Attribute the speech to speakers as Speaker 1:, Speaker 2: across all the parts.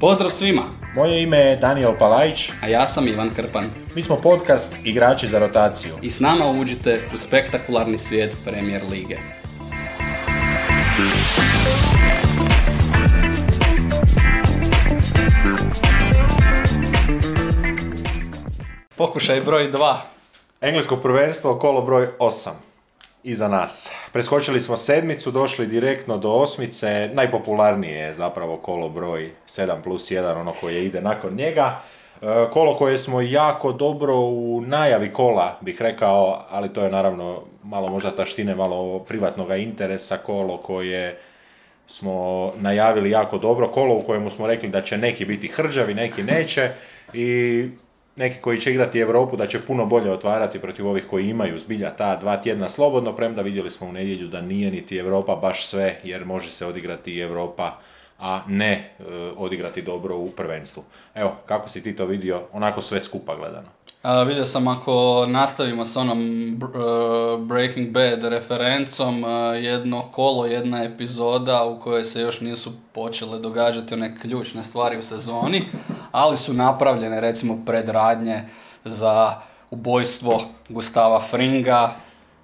Speaker 1: Pozdrav svima,
Speaker 2: Moje ime je Daniel Palajić,
Speaker 1: a ja sam Ivan Krpan.
Speaker 2: mi smo podcast Igrači za rotaciju.
Speaker 1: I s nama uđite u spektakularni svijet Premier Lige. Pokušaj broj 2.
Speaker 2: Englesko prvenstvo, kolo broj 8. Iza nas. Preskočili smo sedmicu, došli direktno do osmice. Najpopularnije je zapravo kolo broj 7 plus 1, ono koje ide nakon njega. E, Kolo koje smo jako dobro u najavi kola, bih rekao, ali to je naravno malo možda taštine, malo privatnoga interesa, kolo koje smo najavili jako dobro, kolo u kojemu smo rekli da će neki biti hrđavi, neki neće i neki koji će igrati Europu da će puno bolje otvarati protiv ovih koji imaju zbilja ta dva tjedna slobodno, premda vidjeli smo u nedjelju da nije niti Europa baš sve, jer može se odigrati i Europa, a ne e, odigrati dobro u prvenstvu. Evo, kako si ti to vidio, onako sve skupa gledano?
Speaker 1: A, vidio sam ako nastavimo s onom e, Breaking Bad referencom, e, jedno kolo, jedna epizoda u kojoj se još nisu počele događati one ključne stvari u sezoni, ali su napravljene recimo predradnje za ubojstvo Gustava Fringa,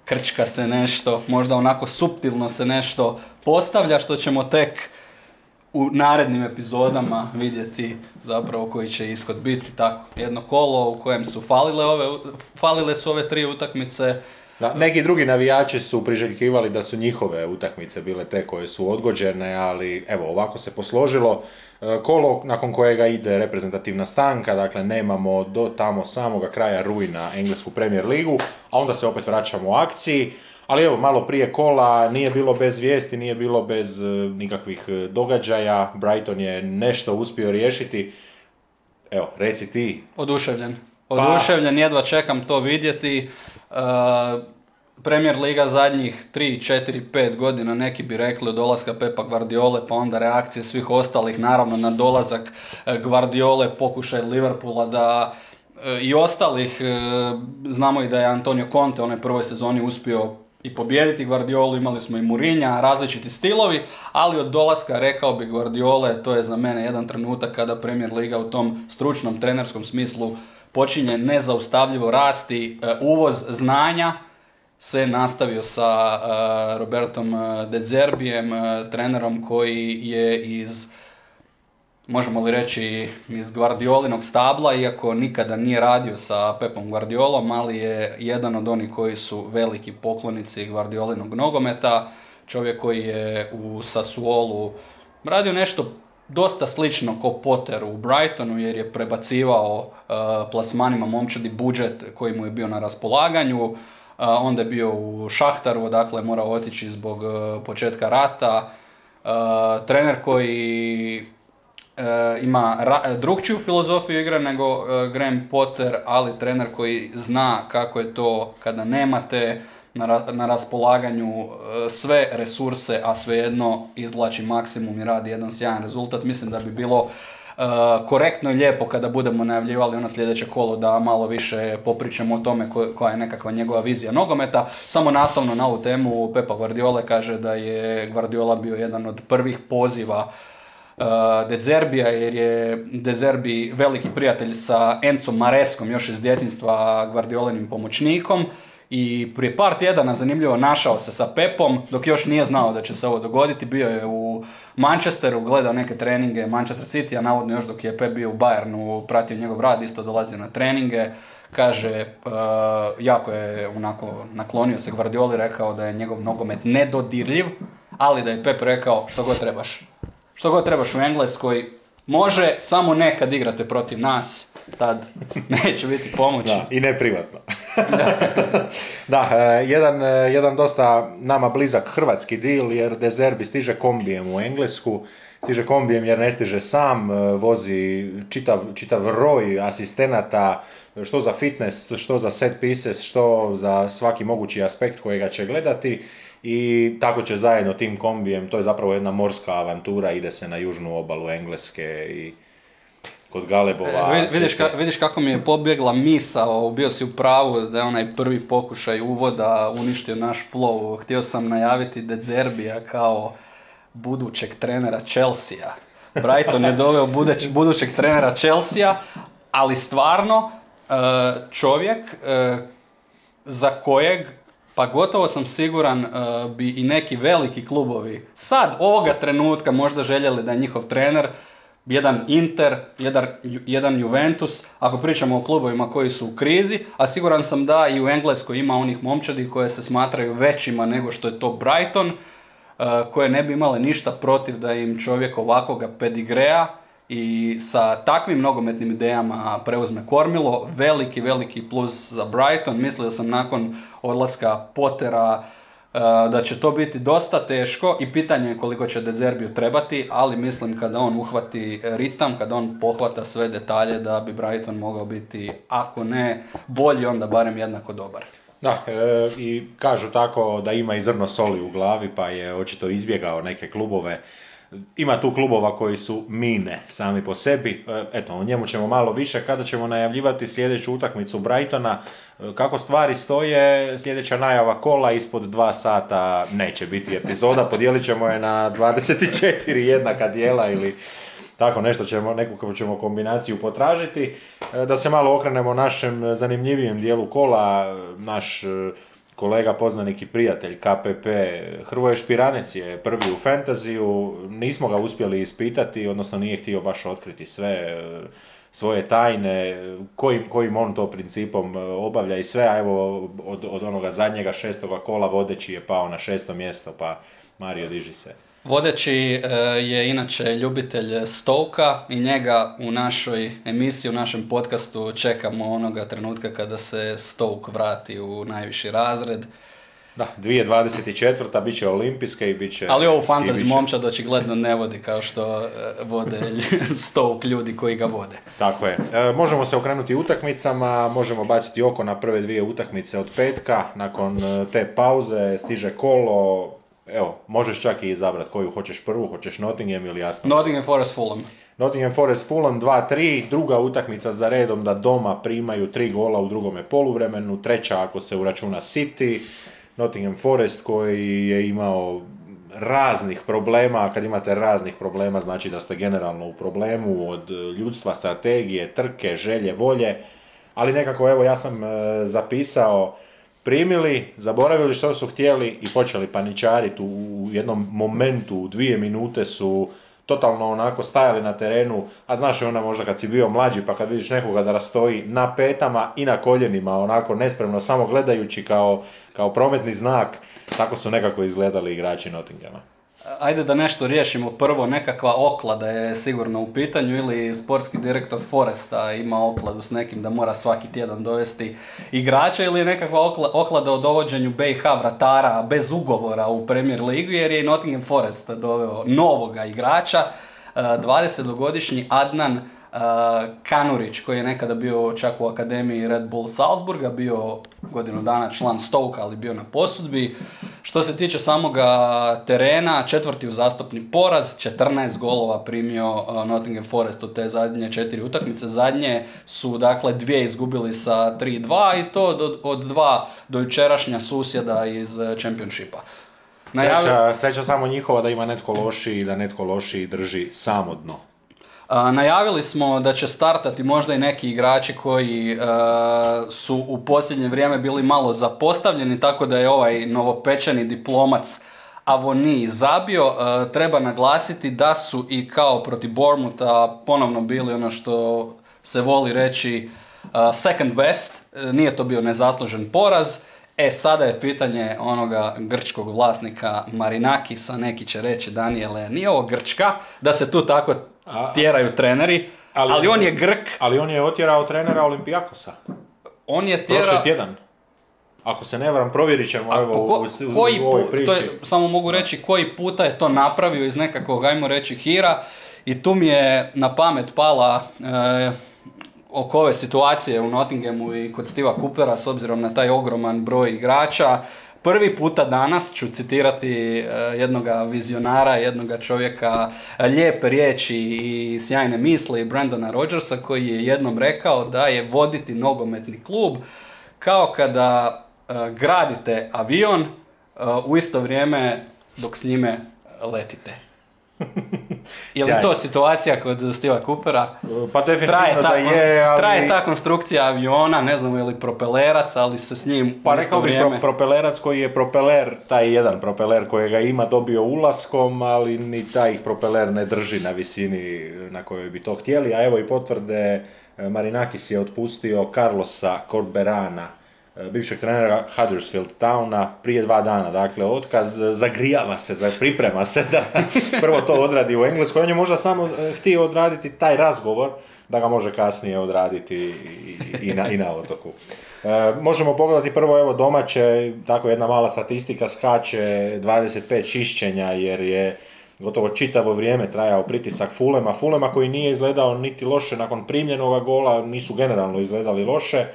Speaker 1: krčka se nešto, možda onako suptilno se nešto postavlja što ćemo tek u narednim epizodama vidjeti zapravo koji će ishod biti tako. Jedno kolo u kojem su falile ove, falile su ove tri utakmice,
Speaker 2: Da, neki drugi navijači su priželjkivali da su njihove utakmice bile te koje su odgođene, ali evo ovako se posložilo. E, Kolo nakon kojega ide reprezentativna stanka, dakle nemamo do tamo samoga kraja rujna englesku premier ligu, a onda se opet vraćamo u akciji. Ali evo, malo prije kola nije bilo bez vijesti, nije bilo bez e, nikakvih e, događaja. Brighton je nešto uspio riješiti. Evo, reci ti,
Speaker 1: oduševljen. Oduševljen, jedva čekam to vidjeti. E, Premier Liga zadnjih 3, 4, 5 godina, neki bi rekli od dolaska Pepa Guardiole, pa onda reakcije svih ostalih, naravno na dolazak Guardiole, pokušaj Liverpoola da i ostalih, znamo i da je Antonio Conte u onoj prvoj sezoni uspio i pobijediti Guardiolu, imali smo i Mourinha, različiti stilovi, ali od dolaska, rekao bi Guardiole, to je za mene jedan trenutak kada Premier Liga u tom stručnom trenerskom smislu počinje nezaustavljivo rasti, e, uvoz znanja, se nastavio sa e, Robertom e, De Zerbijem, trenerom koji je iz možemo li reći iz Guardiolinog stabla, iako nikada nije radio sa Pepom Guardiolom, ali je jedan od onih koji su veliki poklonici Guardiolinog nogometa, čovjek koji je u Sassuolu radio nešto dosta slično ko Potter u Brightonu jer je prebacivao uh, plasmanima momčadi budžet koji mu je bio na raspolaganju. Uh, onda je bio u Šahtaru, odakle je morao otići zbog uh, početka rata. Trener koji ima ra- drugčiju filozofiju igre nego e, Graham Potter, ali trener koji zna kako je to kada nemate na, ra- na raspolaganju sve resurse, a svejedno izvlači maksimum i radi jedan sjajan rezultat. Mislim da bi bilo korektno i lijepo kada budemo najavljivali ono sljedeće kolo da malo više popričamo o tome ko- koja je nekakva njegova vizija nogometa. Samo nastavno na ovu temu Pepa Guardiole kaže da je Guardiola bio jedan od prvih poziva De Zerbija jer je De Zerbi veliki prijatelj sa Encom Mareskom još iz djetinstva Guardiolinim pomoćnikom i prije par tjedana zanimljivo našao se sa Pepom dok još nije znao da će se ovo dogoditi. Bio je u Manchesteru, gledao neke treninge Manchester City, a navodno još dok je Pep bio u Bayernu, pratio njegov rad, isto dolazio na treninge. Kaže, uh, jako je onako naklonio se Guardioli, rekao da je njegov nogomet nedodirljiv, ali da je Pep rekao što god trebaš. Što god trebaš u Engleskoj, može, samo ne kad igrate protiv nas, tad neće biti pomoći.
Speaker 2: Da, i ne privatno. da, e, jedan, e, jedan dosta nama blizak hrvatski deal jer De Zerbi stiže kombijem u Englesku, stiže kombijem jer ne stiže sam, e, vozi čitav, čitav roj asistenata, što za fitness, što za set pieces, što za svaki mogući aspekt kojega će gledati i tako će zajedno tim kombijem, to je zapravo jedna morska avantura, ide se na južnu obalu Engleske i kod Galebova.
Speaker 1: E, vidiš, ka, vidiš kako mi je pobjegla misao, bio si u pravu da je onaj prvi pokušaj uvoda uništio naš flow. Htio sam najaviti Dezerbija kao budućeg trenera Chelsea. Brighton je doveo budućeg trenera Chelsea, ali stvarno e, čovjek e, za kojeg pa gotovo sam siguran bi i neki veliki klubovi sad, ovoga trenutka možda željeli da je njihov trener jedan Inter, jedan, jedan Juventus, ako pričamo o klubovima koji su u krizi, a siguran sam da i u Engleskoj ima onih momčadi koje se smatraju većima nego što je to Brighton, uh, koje ne bi imale ništa protiv da im čovjek ovakvoga pedigreja i sa takvim nogometnim idejama preuzme kormilo, veliki, veliki plus za Brighton. Mislio sam nakon odlaska Pottera E, da će to biti dosta teško i pitanje je koliko će Dezerbiju trebati, ali mislim kada on uhvati ritam, kada on pohvata sve detalje da bi Brighton mogao biti, ako ne bolji, onda barem jednako dobar.
Speaker 2: Da, e, i kažu tako da ima i zrno soli u glavi, pa je očito izbjegao neke klubove ima tu klubova koji su mine sami po sebi. E, eto, o njemu ćemo malo više kada ćemo najavljivati sljedeću utakmicu Brightona. E, kako stvari stoje, sljedeća najava kola ispod dva sata neće biti epizoda. Podijelit ćemo je na 24 jednaka dijela ili tako nešto ćemo, neku ćemo kombinaciju potražiti. E, da se malo okrenemo našem zanimljivijem dijelu kola, naš kolega, poznanik i prijatelj KPP, Hrvoje Špiranec je prvi u fantaziju, nismo ga uspjeli ispitati, odnosno nije htio baš otkriti sve e, svoje tajne, kojim, kojim on to principom e, obavlja i sve, a evo od, od onoga zadnjega šestoga kola vodeći je pao na šesto mjesto, pa Mario diži se.
Speaker 1: Vodeći e, je inače ljubitelj Stoka i njega u našoj emisiji, u našem podcastu čekamo onoga trenutka kada se Stoke vrati u najviši razred.
Speaker 2: Da, 2024. bit će olimpijske i bit će...
Speaker 1: Ali ovo fantasy momčad očigledno ne vodi kao što e, vode Stoke ljudi koji ga vode.
Speaker 2: Tako je. E, možemo se okrenuti utakmicama, možemo baciti oko na prve dvije utakmice od petka. Nakon te pauze stiže kolo, Evo, možeš čak i izabrati koju hoćeš prvu, hoćeš Nottingham ili jasno.
Speaker 1: Nottingham Forest Fulham.
Speaker 2: Nottingham Forest Fulham 2-3, druga utakmica za redom da doma primaju tri gola u drugome poluvremenu, treća ako se uračuna City, Nottingham Forest koji je imao raznih problema, a kad imate raznih problema znači da ste generalno u problemu od ljudstva, strategije, trke, želje, volje, ali nekako evo ja sam e, zapisao primili, zaboravili što su htjeli i počeli paničariti u jednom momentu, u dvije minute su totalno onako stajali na terenu, a znaš onda možda kad si bio mlađi pa kad vidiš nekoga da rastoji na petama i na koljenima, onako nespremno, samo gledajući kao, kao prometni znak, tako su nekako izgledali igrači Nottinghama.
Speaker 1: Ajde da nešto riješimo. Prvo, nekakva oklada je sigurno u pitanju ili sportski direktor Foresta ima okladu s nekim da mora svaki tjedan dovesti igrača ili nekakva oklada o dovođenju BiH vratara bez ugovora u Premier Ligu jer je Nottingham Forest doveo novoga igrača, 20-godišnji e, Adnan Kanurić koji je nekada bio čak u akademiji Red Bull Salzburga, bio godinu dana član Stoke, ali bio na posudbi. Što se tiče samoga terena, četvrti uzastopni poraz, 14 golova primio Nottingham Forest u te zadnje četiri utakmice. Zadnje su dakle dvije izgubili sa 3-2 i to od, od dva do jučerašnja susjeda iz Championshipa.
Speaker 2: Sreća, sreća samo njihova da ima netko loši i da netko loši drži samo dno
Speaker 1: najavili smo da će startati možda i neki igrači koji e, su u posljednje vrijeme bili malo zapostavljeni, tako da je ovaj novopečeni diplomac Avoni zabio. E, treba naglasiti da su i kao protiv Bournemoutha ponovno bili ono što se voli reći e, second best. Nije to bio nezaslužen poraz. E, sada je pitanje onoga grčkog vlasnika Marinakisa, neki će reći Daniele, nije ovo Grčka, da se tu tako tjeraju treneri, ali, ali on je Grk.
Speaker 2: Ali on je otjerao trenera Olimpijakosa.
Speaker 1: On je tjerao...
Speaker 2: Prošli tjedan. Ako se ne varam, provjerit ćemo evo, u, koji u ovoj priči.
Speaker 1: To je, samo mogu reći koji puta je to napravio iz nekakvog, ajmo reći, hira. I tu mi je na pamet pala e, oko ove situacije u Nottinghamu i kod Stiva Coopera s obzirom na taj ogroman broj igrača prvi puta danas ću citirati jednog vizionara, jednog čovjeka lijepe riječi i sjajne misli Brandona Rodgersa koji je jednom rekao da je voditi nogometni klub kao kada gradite avion u isto vrijeme dok s njime letite. Je li to situacija kod Steva Coopera?
Speaker 2: Pa definitivno da je,
Speaker 1: ali... Traje ta konstrukcija aviona, ne znam je li propelerac, ali se s njim
Speaker 2: Pa rekao bih propelerac koji je propeler, taj jedan propeler kojega ima dobio ulaskom, ali ni taj propeler ne drži na visini na kojoj bi to htjeli, a evo i potvrde Marinakis je otpustio Carlosa Corberana, bivšeg trenera Huddersfield Towna prije dva dana. Dakle, otkaz zagrijava se, priprema se da prvo to odradi u Engleskoj. On je možda samo e, htio odraditi taj razgovor da ga može kasnije odraditi i, na, i na otoku. E, možemo pogledati prvo evo domaće, tako jedna mala statistika, skače 25 čišćenja jer je gotovo čitavo vrijeme trajao pritisak Fulema. Fulema koji nije izgledao niti loše nakon primljenoga gola, nisu generalno izgledali loše.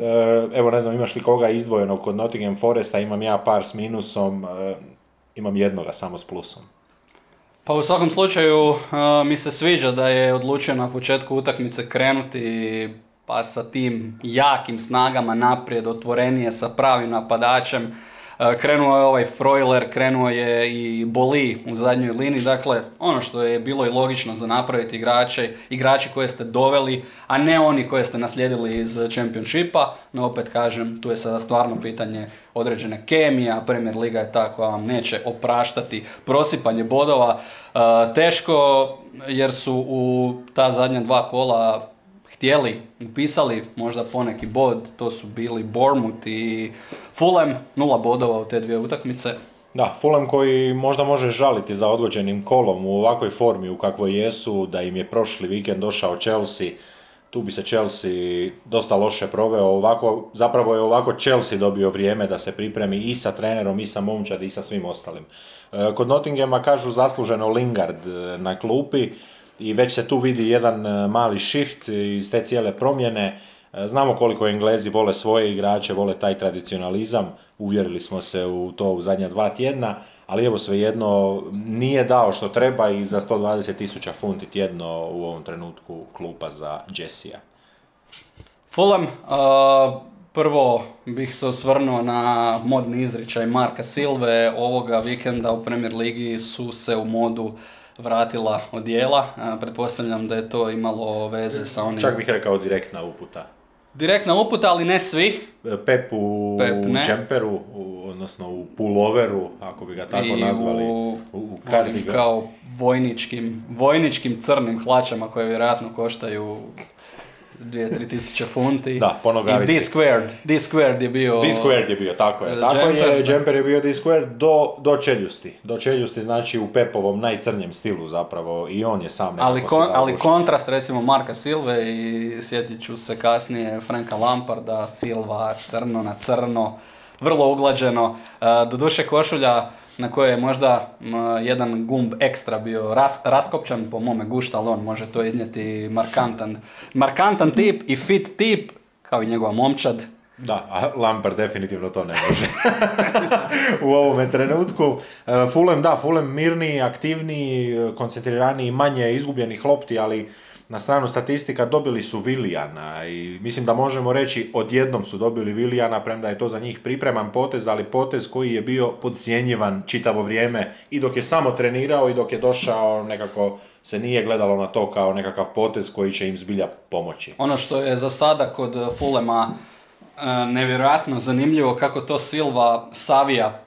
Speaker 2: E, evo ne znam imaš li koga izdvojenog kod Nottingham Foresta, imam ja par s minusom, e, imam jednoga samo s plusom.
Speaker 1: Pa u svakom slučaju e, mi se sviđa da je odlučio na početku utakmice krenuti pa sa tim jakim snagama naprijed, otvorenije sa pravim napadačem krenuo je ovaj Freuler, krenuo je i Boli u zadnjoj liniji, dakle ono što je bilo i logično za napraviti igrače, igrači koje ste doveli, a ne oni koje ste naslijedili iz Championshipa, no opet kažem, tu je sada stvarno pitanje određene kemija, Premier Liga je ta koja vam neće opraštati prosipanje bodova, teško jer su u ta zadnja dva kola htjeli, upisali možda poneki bod, to su bili Bournemouth i Fulham, nula bodova u te dvije utakmice.
Speaker 2: Da, Fulham koji možda može žaliti za odgođenim kolom u ovakvoj formi u kakvoj jesu, da im je prošli vikend došao Chelsea, tu bi se Chelsea dosta loše proveo, ovako, zapravo je ovako Chelsea dobio vrijeme da se pripremi i sa trenerom, i sa momčad, i sa svim ostalim. E, kod Nottinghama kažu zasluženo Lingard e, na klupi, i već se tu vidi jedan e, mali shift iz te cijele promjene. E, znamo koliko Englezi vole svoje igrače, vole taj tradicionalizam, uvjerili smo se u to u zadnja dva tjedna, ali evo svejedno nije dao što treba i za 120 tisuća funti tjedno u ovom trenutku klupa za Jessija.
Speaker 1: Fulham, prvo bih se osvrnuo na modni izričaj Marka Silve. Ovoga vikenda u Premier Ligi su se u modu vratila odjela. Pretpostavljam da je to imalo veze sa onim...
Speaker 2: Čak bih rekao direktna uputa.
Speaker 1: Direktna uputa, ali ne svi.
Speaker 2: E, Pep u Pep, džemperu, odnosno u puloveru, ako bi ga tako nazvali. U, u
Speaker 1: kao vojničkim, vojničkim crnim hlačama koje vjerojatno koštaju 2-3 tisuće funti.
Speaker 2: Da, po nogavici.
Speaker 1: I D-squared, D-squared je bio...
Speaker 2: D-squared je bio, tako je. Tako je, jumper je bio D-squared do, do čeljusti. Do čeljusti znači u Pepovom najcrnjem stilu zapravo i on je sam
Speaker 1: ali, kon, ali kontrast recimo Marka Silve i sjetit ću se kasnije Franka Lamparda, Silva crno na crno, vrlo uglađeno. E, doduše košulja na kojoj je možda jedan gumb ekstra bio ras, raskopčan po mome gušta, ali on može to iznijeti markantan, markantan tip i fit tip, kao i njegova momčad.
Speaker 2: Da, a Lampard definitivno to ne može. u ovome trenutku. E, Fulham, da, Fulham mirniji, aktivniji, koncentriraniji, manje izgubljenih lopti, ali na stranu statistika dobili su Vilijana i mislim da možemo reći odjednom su dobili Vilijana premda je to za njih pripreman potez, ali potez koji je bio podcjenjivan čitavo vrijeme i dok je samo trenirao i dok je došao nekako se nije gledalo na to kao nekakav potez koji će im zbilja pomoći.
Speaker 1: Ono što je za sada kod Fulema e, nevjerojatno zanimljivo kako to Silva savija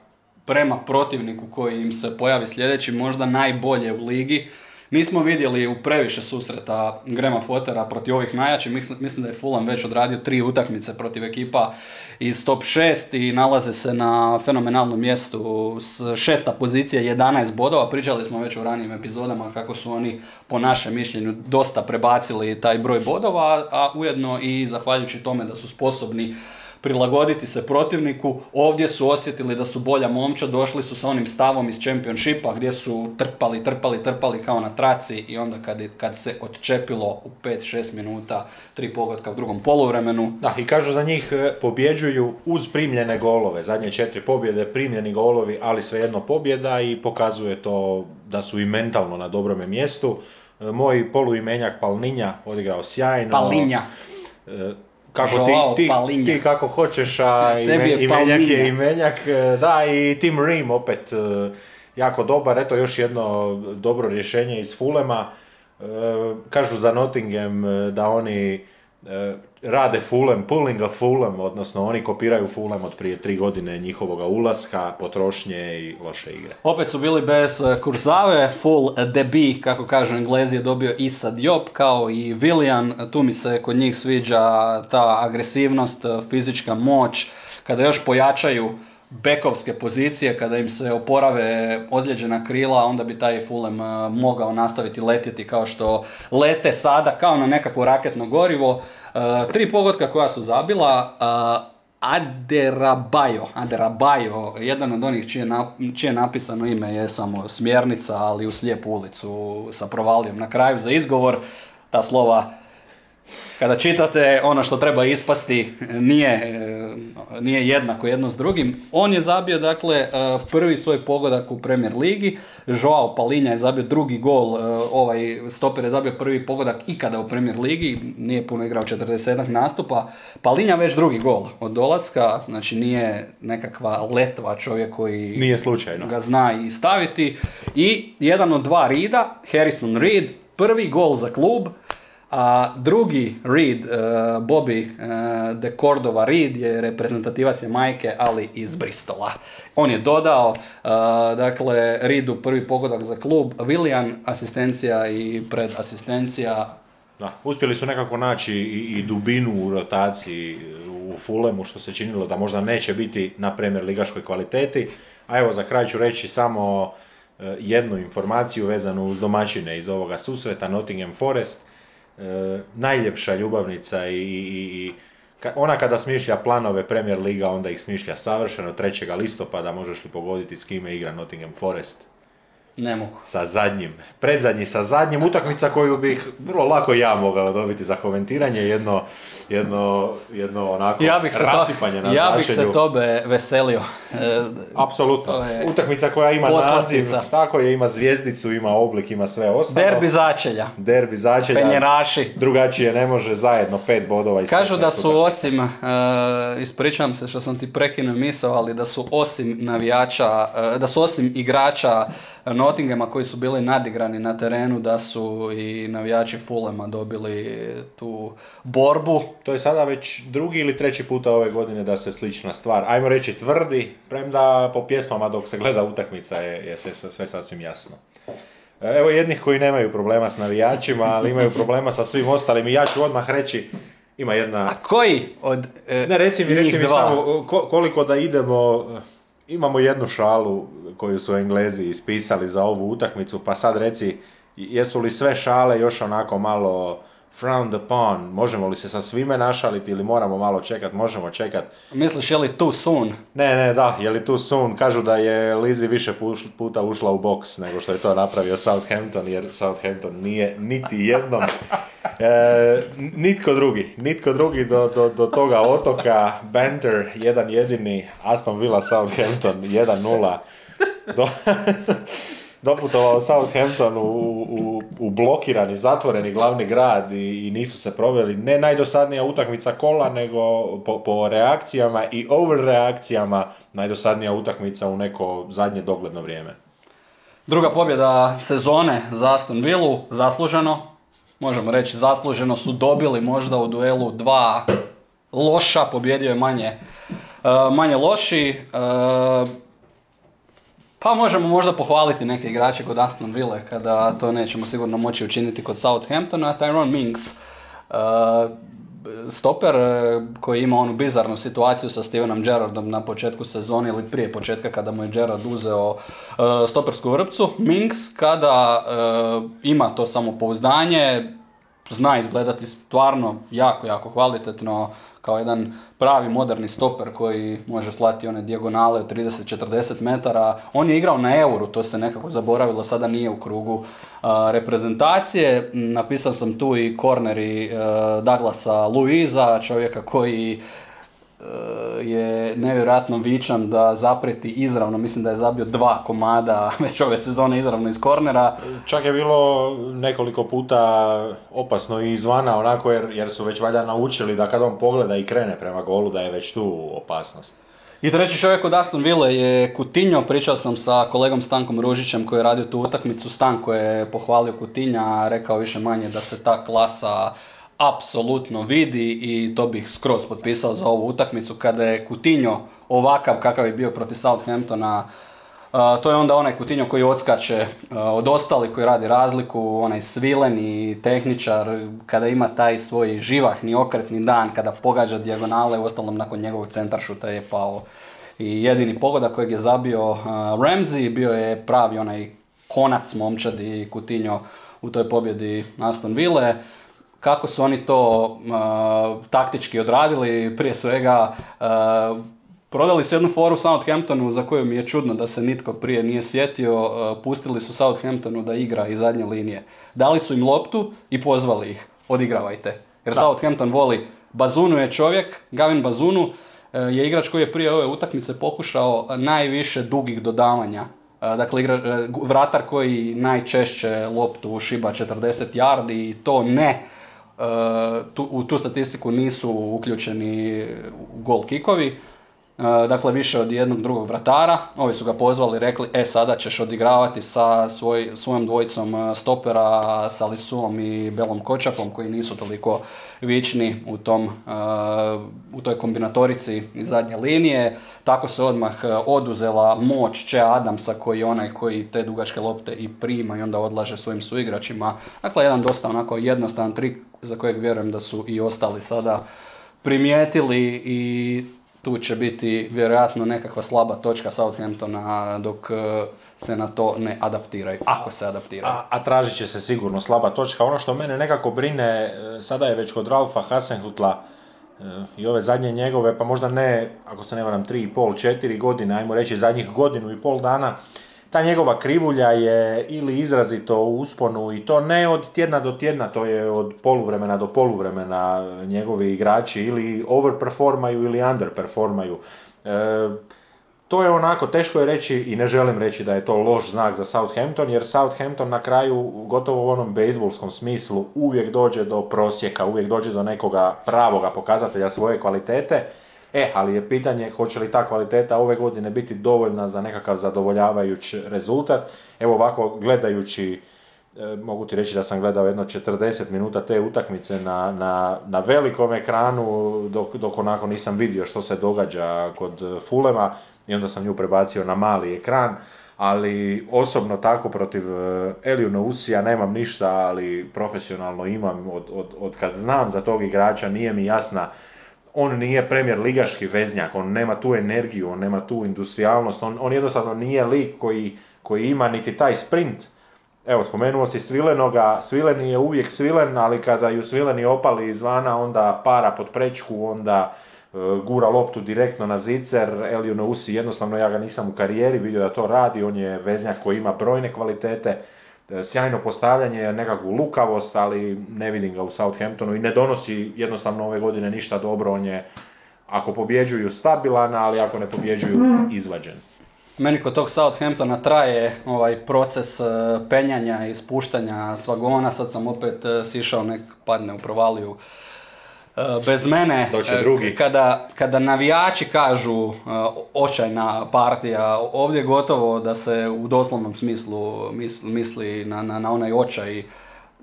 Speaker 1: prema protivniku koji im se pojavi sljedeći možda najbolje u ligi Nismo vidjeli u previše susreta Grema Pottera protiv ovih najjačih. Mislim da je Fulham već odradio tri utakmice protiv ekipa iz top 6 i nalaze se na fenomenalnom mjestu s šesta pozicija 11 bodova. Pričali smo već u ranijim epizodama kako su oni po našem mišljenju dosta prebacili taj broj bodova, a ujedno i zahvaljujući tome da su sposobni prilagoditi se protivniku. Ovdje su osjetili da su bolja momča, došli su sa onim stavom iz Championshipa gdje su trpali, trpali, trpali kao na traci i onda kad, kad se odčepilo u 5-6 minuta tri pogotka u drugom poluvremenu.
Speaker 2: Da, i kažu za njih e, pobjeđuju uz primljene golove. Zadnje četiri pobjede, primljeni golovi, ali svejedno pobjeda i pokazuje to da su i mentalno na dobrome mjestu. E, moj poluimenjak Palninja odigrao sjajno.
Speaker 1: Palninja.
Speaker 2: E, kako ti, ti, ti, kako hoćeš, a ime, je imenjak je imenjak. Da, i Tim Ream opet jako dobar. Eto još jedno dobro rješenje iz Fulema. Kažu za Nottingham da oni E, rade Fulham, pulling a Fulham, odnosno oni kopiraju Fulham od prije tri godine njihovoga ulaska, potrošnje i loše igre.
Speaker 1: Opet su bili bez e, Kurzave, full debi, kako kažu Englezi, je dobio Isa Diop kao i Willian, tu mi se kod njih sviđa ta agresivnost, e, fizička moć, kada još pojačaju bekovske pozicije, kada im se oporave ozlijeđena krila, onda bi taj Fulham eh, mogao nastaviti letjeti kao što lete sada, kao na nekakvo raketno gorivo. Eh, tri pogotka koja su zabila, eh, Aderabajo, Aderabajo, jedan od onih čije, čije napisano ime je samo smjernica, ali u slijepu ulicu sa provalijom na kraju za izgovor. Ta slova kada čitate ono što treba ispasti nije, nije jednako jedno s drugim. On je zabio dakle e, prvi svoj pogodak u Premier Ligi, Joao Palinja je zabio drugi gol, e, ovaj stoper je zabio prvi pogodak ikada u Premier Ligi, nije puno igrao 40 nastupa. Palinja već drugi gol od dolaska, znači nije nekakva letva čovjek koji
Speaker 2: nije slučajno.
Speaker 1: ga zna i staviti. I jedan od dva Rida, Harrison Reed, prvi gol za klub, a drugi Reed, uh, Bobby uh, de Cordova Reed je reprezentativac je majke, ali iz Bristola. On je dodao, uh, dakle, Reedu prvi pogodak za klub, William asistencija i predasistencija.
Speaker 2: Da, uspjeli su nekako naći i, i dubinu u rotaciji u Fulemu, što se činilo da možda neće biti na Premier ligaškoj kvaliteti. A evo, za kraj ću reći samo jednu informaciju vezanu uz domaćine iz ovoga susreta, Nottingham Forest E, najljepša ljubavnica i, i, i ona kada smišlja planove Premier Liga, onda ih smišlja savršeno. 3. listopada možeš li pogoditi s kime igra Nottingham Forest?
Speaker 1: Ne mogu.
Speaker 2: Sa zadnjim. Predzadnji sa zadnjim. Utakmica koju bih vrlo lako ja mogao dobiti za komentiranje. Jedno, jedno, jedno onako ja bih se rasipanje to, na
Speaker 1: Ja bih se tobe veselio.
Speaker 2: E, Apsolutno. Utakmica koja ima naziv. Tako je, ima zvijezdicu, ima oblik, ima sve ostalo.
Speaker 1: Derbi začelja.
Speaker 2: Derbi začelja.
Speaker 1: Penjeraši.
Speaker 2: Drugačije ne može zajedno pet bodova.
Speaker 1: Kažu da su osim, uh, ispričavam se što sam ti prekinuo misao, ali da su osim navijača, uh, da su osim igrača Nottinghama koji su bili nadigrani na terenu da su i navijači Fulema dobili tu borbu.
Speaker 2: To je sada već drugi ili treći puta ove godine da se slična stvar, ajmo reći tvrdi, premda po pjesmama dok se gleda utakmica je, je sve, sve sasvim jasno. Evo jednih koji nemaju problema s navijačima, ali imaju problema sa svim ostalim i ja ću odmah reći ima jedna...
Speaker 1: A koji od
Speaker 2: e, Ne, reci mi, reci mi samo koliko da idemo imamo jednu šalu koju su Englezi ispisali za ovu utakmicu, pa sad reci, jesu li sve šale još onako malo frowned upon, možemo li se sa svime našaliti ili moramo malo čekat, možemo čekat.
Speaker 1: Misliš je li too soon?
Speaker 2: Ne, ne, da, je li too soon, kažu da je Lizzie više puta ušla u boks nego što je to napravio Southampton, jer Southampton nije niti jednom, e, nitko drugi, nitko drugi do, do, do toga otoka, Banter, jedan jedini, Aston Villa Southampton, 1-0, do, doputovao Southampton u, u, u blokirani, zatvoreni glavni grad i, i, nisu se proveli ne najdosadnija utakmica kola, nego po, po reakcijama i overreakcijama najdosadnija utakmica u neko zadnje dogledno vrijeme.
Speaker 1: Druga pobjeda sezone za Aston Villa, zasluženo. Možemo reći zasluženo su dobili možda u duelu dva loša, pobjedio je manje, e, manje loši. E, pa možemo možda pohvaliti neke igrače kod Aston Ville kada to nećemo sigurno moći učiniti kod Southamptona. Tyrone Minks, uh, stoper uh, koji ima onu bizarnu situaciju sa Stevenom Gerrardom na početku sezone ili prije početka kada mu je Gerrard uzeo uh, stopersku vrpcu. Minks kada ima to samopouzdanje, zna izgledati stvarno jako, jako kvalitetno kao jedan pravi moderni stoper koji može slati one dijagonale od 30-40 metara. On je igrao na euru, to se nekako zaboravilo, sada nije u krugu reprezentacije. Napisao sam tu i korneri Douglasa Luiza, čovjeka koji je nevjerojatno vičan da zapreti izravno, mislim da je zabio dva komada već ove sezone izravno iz kornera.
Speaker 2: Čak je bilo nekoliko puta opasno i izvana onako jer, jer su već valjda naučili da kad on pogleda i krene prema golu da je već tu opasnost.
Speaker 1: I treći čovjek od Aston Ville je Kutinjo, pričao sam sa kolegom Stankom Ružićem koji je radio tu utakmicu, Stanko je pohvalio Kutinja, rekao više manje da se ta klasa apsolutno vidi i to bih skroz potpisao za ovu utakmicu kada je Kutinjo ovakav kakav je bio protiv Southamptona to je onda onaj Kutinjo koji odskače od ostali, koji radi razliku, onaj svileni tehničar, kada ima taj svoj živahni, okretni dan, kada pogađa dijagonale, u ostalom nakon njegovog centaršuta je pao. I jedini pogodak kojeg je zabio Ramsey, bio je pravi onaj konac momčadi Kutinjo u toj pobjedi Aston Ville kako su oni to uh, taktički odradili, prije svega uh, prodali su jednu foru Southamptonu za koju mi je čudno da se nitko prije nije sjetio, pustili su Southamptonu da igra iz zadnje linije. Dali su im loptu i pozvali ih, odigravajte. Jer da. Southampton voli, Bazunu je čovjek, Gavin Bazunu je igrač koji je prije ove utakmice pokušao najviše dugih dodavanja Dakle, igra, vratar koji najčešće loptu šiba 40 yardi i to ne tu, u tu statistiku nisu uključeni gol kikovi. E, dakle, više od jednog drugog vratara. Ovi su ga pozvali i rekli, e, sada ćeš odigravati sa svoj, svojom dvojicom e, stopera, sa Lisuom i Belom Kočapom, koji nisu toliko vični u, tom, e, u toj kombinatorici iz zadnje linije. Tako se odmah oduzela moć Če Adamsa, koji je onaj koji te dugačke lopte i prima i onda odlaže svojim suigračima. Dakle, jedan dosta onako jednostavan trik za kojeg vjerujem da su i ostali sada primijetili i tu će biti vjerojatno nekakva slaba točka Southamptona dok e, se na to ne adaptiraju, ako se adaptiraju.
Speaker 2: A, a tražit će se sigurno slaba točka. Ono što mene nekako brine, e, sada je već kod Ralfa Hasenhutla e, i ove zadnje njegove, pa možda ne, ako se ne varam, 3,5, 4 godine, ajmo reći zadnjih godinu i pol dana, ta njegova krivulja je ili izrazito u usponu i to ne od tjedna do tjedna, to je od poluvremena do poluvremena njegovi igrači ili overperformaju ili underperformaju. E, to je onako, teško je reći i ne želim reći da je to loš znak za Southampton, jer Southampton na kraju, gotovo u onom bejsbolskom smislu, uvijek dođe do prosjeka, uvijek dođe do nekoga pravoga pokazatelja svoje kvalitete E, ali je pitanje hoće li ta kvaliteta ove godine biti dovoljna za nekakav zadovoljavajući rezultat. Evo ovako gledajući, e, mogu ti reći da sam gledao jedno 40 minuta te utakmice na, na, na velikom ekranu dok, dok onako nisam vidio što se događa kod Fulema i onda sam nju prebacio na mali ekran ali osobno tako protiv e, Eliju Nousija nemam ništa, ali profesionalno imam od, od, od kad znam za tog igrača, nije mi jasna on nije premijer ligaški veznjak, on nema tu energiju, on nema tu industrijalnost, on, on jednostavno nije lik koji, koji ima niti taj sprint. Evo, spomenuo si Svilenoga, Svileni je uvijek Svilen, ali kada ju Svileni opali izvana, onda para pod prečku, onda e, gura loptu direktno na zicer, Elio Nousi jednostavno ja ga nisam u karijeri vidio da to radi, on je veznjak koji ima brojne kvalitete, sjajno postavljanje, nekakvu lukavost, ali ne vidim ga u Southamptonu i ne donosi jednostavno ove godine ništa dobro, on je ako pobjeđuju stabilan, ali ako ne pobjeđuju izvađen.
Speaker 1: Meni kod tog Southamptona traje ovaj proces e, penjanja i spuštanja s vagona, sad sam opet e, sišao nek padne u provaliju. E, bez mene,
Speaker 2: drugi.
Speaker 1: Kada, kada navijači kažu e, očajna partija, ovdje gotovo da se u doslovnom smislu misli na, na, na onaj očaj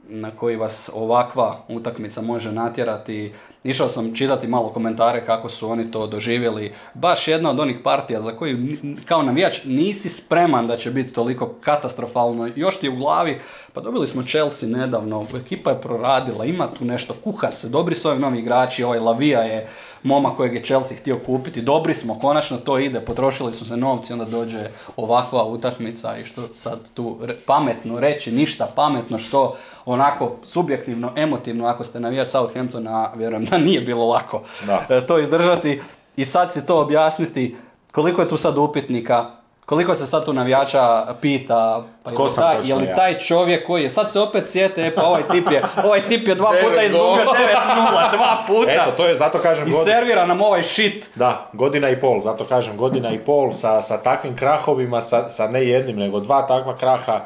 Speaker 1: na koji vas ovakva utakmica može natjerati. Išao sam čitati malo komentare kako su oni to doživjeli. Baš jedna od onih partija za koju kao navijač nisi spreman da će biti toliko katastrofalno. Još ti je u glavi, pa dobili smo Chelsea nedavno, ekipa je proradila, ima tu nešto, kuha se, dobri su ovi novi igrači, ovaj Lavija je moma kojeg je Chelsea htio kupiti. Dobri smo, konačno to ide, potrošili su se novci, onda dođe ovakva utakmica i što sad tu pametno reći, ništa pametno, što onako subjektivno, emotivno, ako ste navijač Southamptona, vjerujem da nije bilo lako e, to izdržati. I sad si to objasniti, koliko je tu sad upitnika, koliko se sad tu navijača pita, pa je, li taj, je li taj čovjek koji je, sad se opet sjete, e, pa ovaj tip je, ovaj tip je dva puta izgubio 9-0, dva puta.
Speaker 2: Eto, to je, zato kažem...
Speaker 1: I servira nam ovaj shit.
Speaker 2: Da, godina i pol, zato kažem godina i pol sa, sa takvim krahovima, sa, sa ne jednim, nego dva takva kraha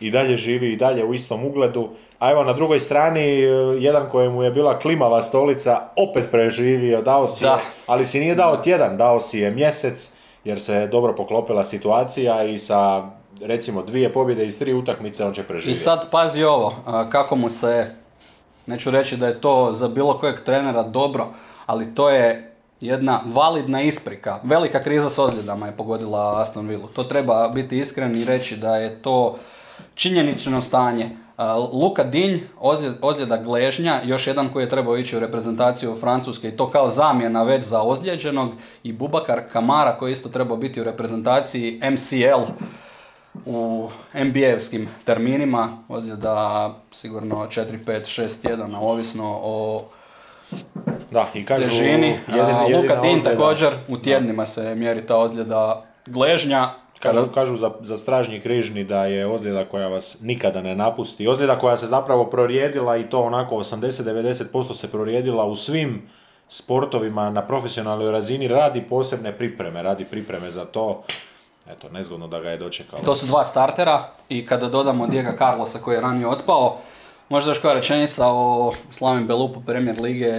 Speaker 2: i dalje živi i dalje u istom ugledu. A evo na drugoj strani, e, jedan kojemu je bila klimava stolica, opet preživio, dao si je, ali si nije dao tjedan, dao si je mjesec, jer se dobro poklopila situacija i sa recimo dvije pobjede iz tri utakmice on će preživjeti.
Speaker 1: I sad pazi ovo, kako mu se, neću reći da je to za bilo kojeg trenera dobro, ali to je jedna validna isprika. Velika kriza s ozljedama je pogodila Aston Villa. To treba biti iskren i reći da je to činjenično stanje. Luka Dinj, ozljeda gležnja, još jedan koji je trebao ići u reprezentaciju Francuske i to kao zamjena već za ozlijeđenog i Bubakar Kamara koji isto trebao biti u reprezentaciji MCL u NBA-evskim terminima, ozljeda sigurno 4, 5, 6 tjedana, ovisno o
Speaker 2: da, i kažu,
Speaker 1: težini. Luka Din također, u tjednima se mjeri ta ozljeda gležnja,
Speaker 2: Kažu, kažu za, za stražnji križni da je ozljeda koja vas nikada ne napusti. Ozljeda koja se zapravo prorijedila i to onako 80-90% se prorijedila u svim sportovima na profesionalnoj razini radi posebne pripreme, radi pripreme za to. Eto, nezgodno da ga je dočekalo.
Speaker 1: To su dva startera i kada dodamo Diego Carlosa koji je ranije otpao, možda još koja rečenica o Slavim Belupu Premier Lige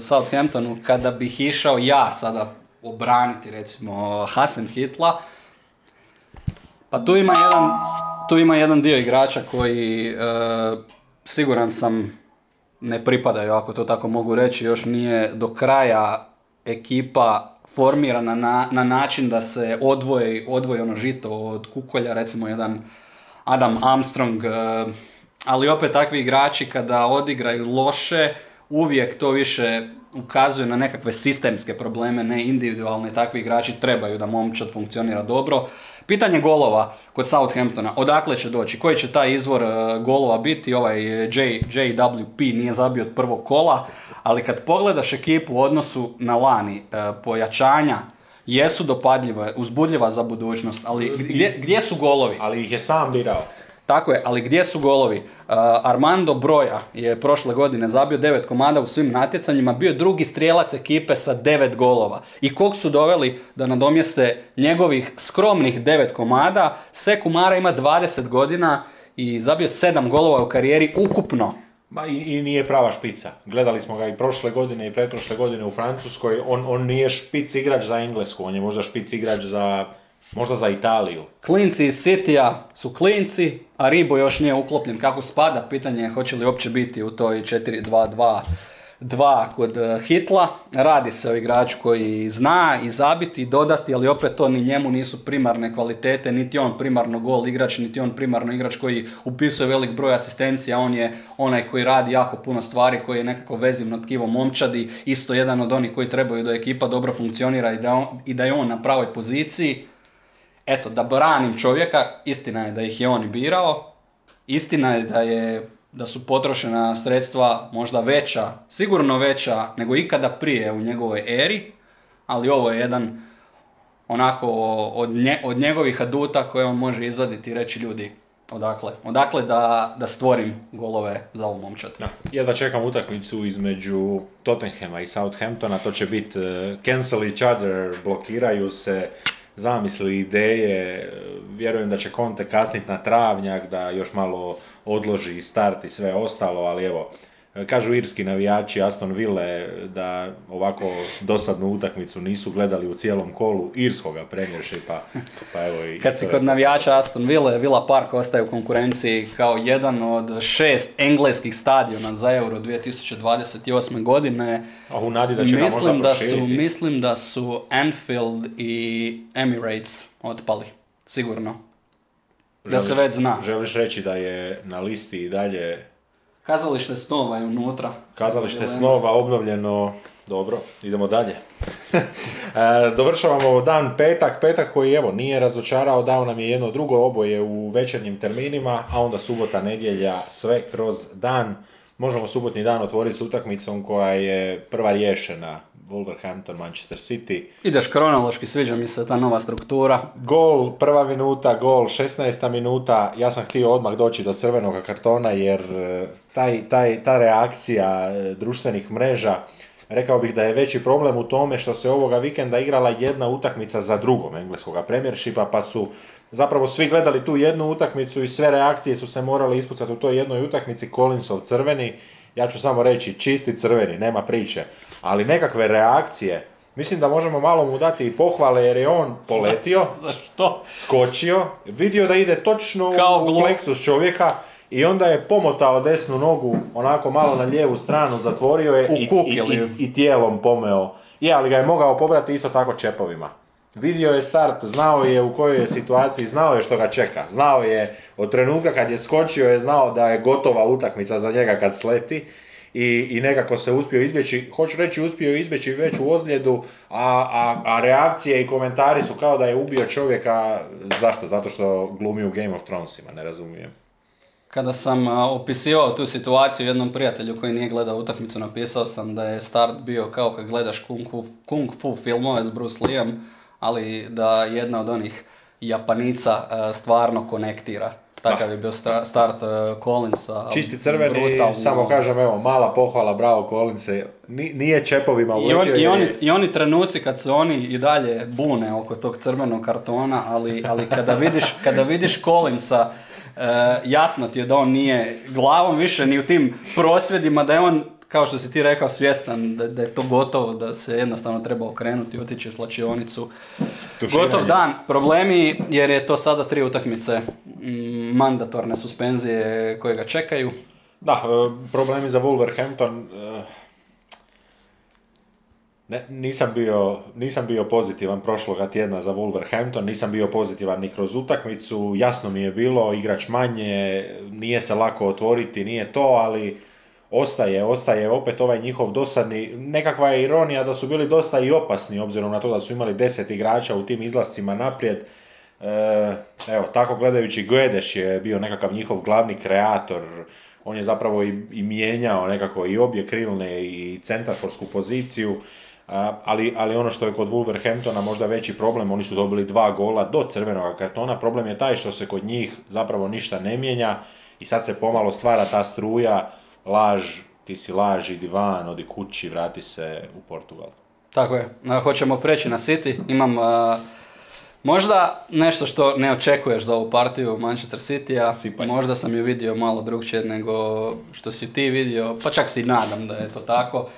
Speaker 1: Southamptonu, kada bih išao ja sada obraniti recimo Hasan Hitla. Pa tu ima jedan, tu ima jedan dio igrača koji e, siguran sam ne pripadaju, ako to tako mogu reći, još nije do kraja ekipa formirana na, na način da se odvoji, odvoji ono žito od kukolja, recimo jedan Adam Armstrong, e, ali opet takvi igrači kada odigraju loše, uvijek to više ukazuje na nekakve sistemske probleme, ne individualne, takvi igrači trebaju da momčad funkcionira dobro. Pitanje golova kod Southamptona, odakle će doći, koji će taj izvor e, golova biti, ovaj J, JWP nije zabio od prvog kola, ali kad pogledaš ekipu u odnosu na lani, e, pojačanja jesu dopadljive, uzbudljiva za budućnost, ali gdje, gdje su golovi?
Speaker 2: Ali ih je sam birao.
Speaker 1: Tako je, ali gdje su golovi? Uh, Armando Broja je prošle godine zabio devet komada u svim natjecanjima, bio drugi strijelac ekipe sa devet golova. I kog su doveli da nadomjeste njegovih skromnih devet komada? Sekumara ima 20 godina i zabio sedam golova u karijeri ukupno.
Speaker 2: Ma i, i, nije prava špica. Gledali smo ga i prošle godine i pretprošle godine u Francuskoj. On, on nije špic igrač za Englesku, on je možda špic igrač za Možda za Italiju.
Speaker 1: Klinci iz Citya su klinci, a Ribo još nije uklopljen kako spada. Pitanje je hoće li uopće biti u toj 4-2-2 dva kod e, Hitla. Radi se o igraču koji zna i zabiti i dodati, ali opet to ni njemu nisu primarne kvalitete, niti on primarno gol igrač, niti on primarno igrač koji upisuje velik broj asistencija, on je onaj koji radi jako puno stvari, koji je nekako vezivno tkivo momčadi, isto jedan od onih koji trebaju da ekipa dobro funkcionira i da, i da je on na pravoj poziciji eto, da branim čovjeka, istina je da ih je on birao, istina je da je da su potrošena sredstva možda veća, sigurno veća nego ikada prije u njegovoj eri, ali ovo je jedan onako od, nje, od njegovih aduta koje on može izvaditi i reći ljudi odakle, odakle da, da stvorim golove za ovu momčad.
Speaker 2: Ja jedva čekam utakmicu između Tottenhama i Southamptona, to će biti uh, cancel each other, blokiraju se, zamisli, ideje, vjerujem da će Conte kasniti na travnjak, da još malo odloži start i sve ostalo, ali evo, Kažu irski navijači Aston Ville da ovako dosadnu utakmicu nisu gledali u cijelom kolu irskoga premiershipa. Pa evo i
Speaker 1: Kad si kod navijača Aston Ville, Villa Park ostaje u konkurenciji kao jedan od šest engleskih stadiona za Euro 2028. godine.
Speaker 2: A u nadi da će mislim
Speaker 1: da su, Mislim da su Anfield i Emirates otpali, sigurno. Da se već zna.
Speaker 2: Želiš reći da je na listi i dalje
Speaker 1: Kazalište snova je unutra.
Speaker 2: Kazalište snova obnovljeno Dobro, idemo dalje. E, dovršavamo dan petak, petak koji evo nije razočarao, dao nam je jedno drugo oboje u večernjim terminima, a onda subota, nedjelja, sve kroz dan. Možemo subotni dan otvoriti s utakmicom koja je prva riješena, Wolverhampton, Manchester City.
Speaker 1: Ideš kronološki, sviđa mi se ta nova struktura.
Speaker 2: Gol, prva minuta, gol, 16. minuta, ja sam htio odmah doći do crvenog kartona jer e, taj, taj, ta reakcija e, društvenih mreža, rekao bih da je veći problem u tome što se ovoga vikenda igrala jedna utakmica za drugom engleskog premiershipa, pa su zapravo svi gledali tu jednu utakmicu i sve reakcije su se morale ispucati u toj jednoj utakmici, Collinsov crveni, ja ću samo reći čisti crveni, nema priče, ali nekakve reakcije, mislim da možemo malo mu dati i pohvale jer je on poletio,
Speaker 1: Za što?
Speaker 2: skočio, vidio da ide točno
Speaker 1: Kao
Speaker 2: u pleksus čovjeka i onda je pomotao desnu nogu onako malo na lijevu stranu, zatvorio je i, i, i, i tijelom pomeo. Je, ali ga je mogao pobrati isto tako čepovima. Vidio je start, znao je u kojoj je situaciji, znao je što ga čeka. Znao je od trenutka kad je skočio je znao da je gotova utakmica za njega kad sleti i, i nekako se uspio izbjeći, hoću reći uspio je izbjeći veću ozljedu, a, a, a reakcije i komentari su kao da je ubio čovjeka, zašto? Zato što glumi u Game of Thronesima, ne razumijem.
Speaker 1: Kada sam opisivao tu situaciju jednom prijatelju koji nije gledao utakmicu, napisao sam da je start bio kao kad gledaš kung fu, kung fu filmove s Bruce Leeom, ali da jedna od onih Japanica stvarno konektira. Takav je bio sta- start a, Collinsa.
Speaker 2: Čisti crveni,
Speaker 1: brutalno.
Speaker 2: samo kažem, evo, mala pohvala, bravo Ni- nije čepovima
Speaker 1: I, on, i, oni, I oni trenuci kad se oni i dalje bune oko tog crvenog kartona, ali, ali kada vidiš, kada vidiš Collinsa, e, jasno ti je da on nije glavom više ni u tim prosvjedima, da je on, kao što si ti rekao, svjestan da, da je to gotovo, da se jednostavno treba okrenuti i otići u slačionicu.
Speaker 2: Tuširanje.
Speaker 1: Gotov dan. Problemi, jer je to sada tri utakmice mandatorne suspenzije koje ga čekaju.
Speaker 2: Da, e, problemi za Wolverhampton. e, Ne, nisam bio, nisam bio pozitivan prošloga tjedna za Wolverhampton, nisam bio pozitivan ni kroz utakmicu, jasno mi je bilo, igrač manje, nije se lako otvoriti, nije to, ali ostaje, ostaje opet ovaj njihov dosadni, nekakva je ironija da su bili dosta i opasni obzirom na to da su imali deset igrača u tim izlascima naprijed. E, evo, tako gledajući Guedes je bio nekakav njihov glavni kreator, on je zapravo i, mijenjao nekako i obje krilne i centarforsku poziciju, ali, ali ono što je kod Wolverhamptona možda veći problem, oni su dobili dva gola do crvenog kartona, problem je taj što se kod njih zapravo ništa ne mijenja i sad se pomalo stvara ta struja, laž, ti si laž, idi van, odi kući, vrati se u Portugal.
Speaker 1: Tako je. Hoćemo preći na City. Imam a, možda nešto što ne očekuješ za ovu partiju Manchester City-a.
Speaker 2: Sipanje.
Speaker 1: Možda sam ju vidio malo drugčije nego što si ti vidio, pa čak si i nadam da je to tako.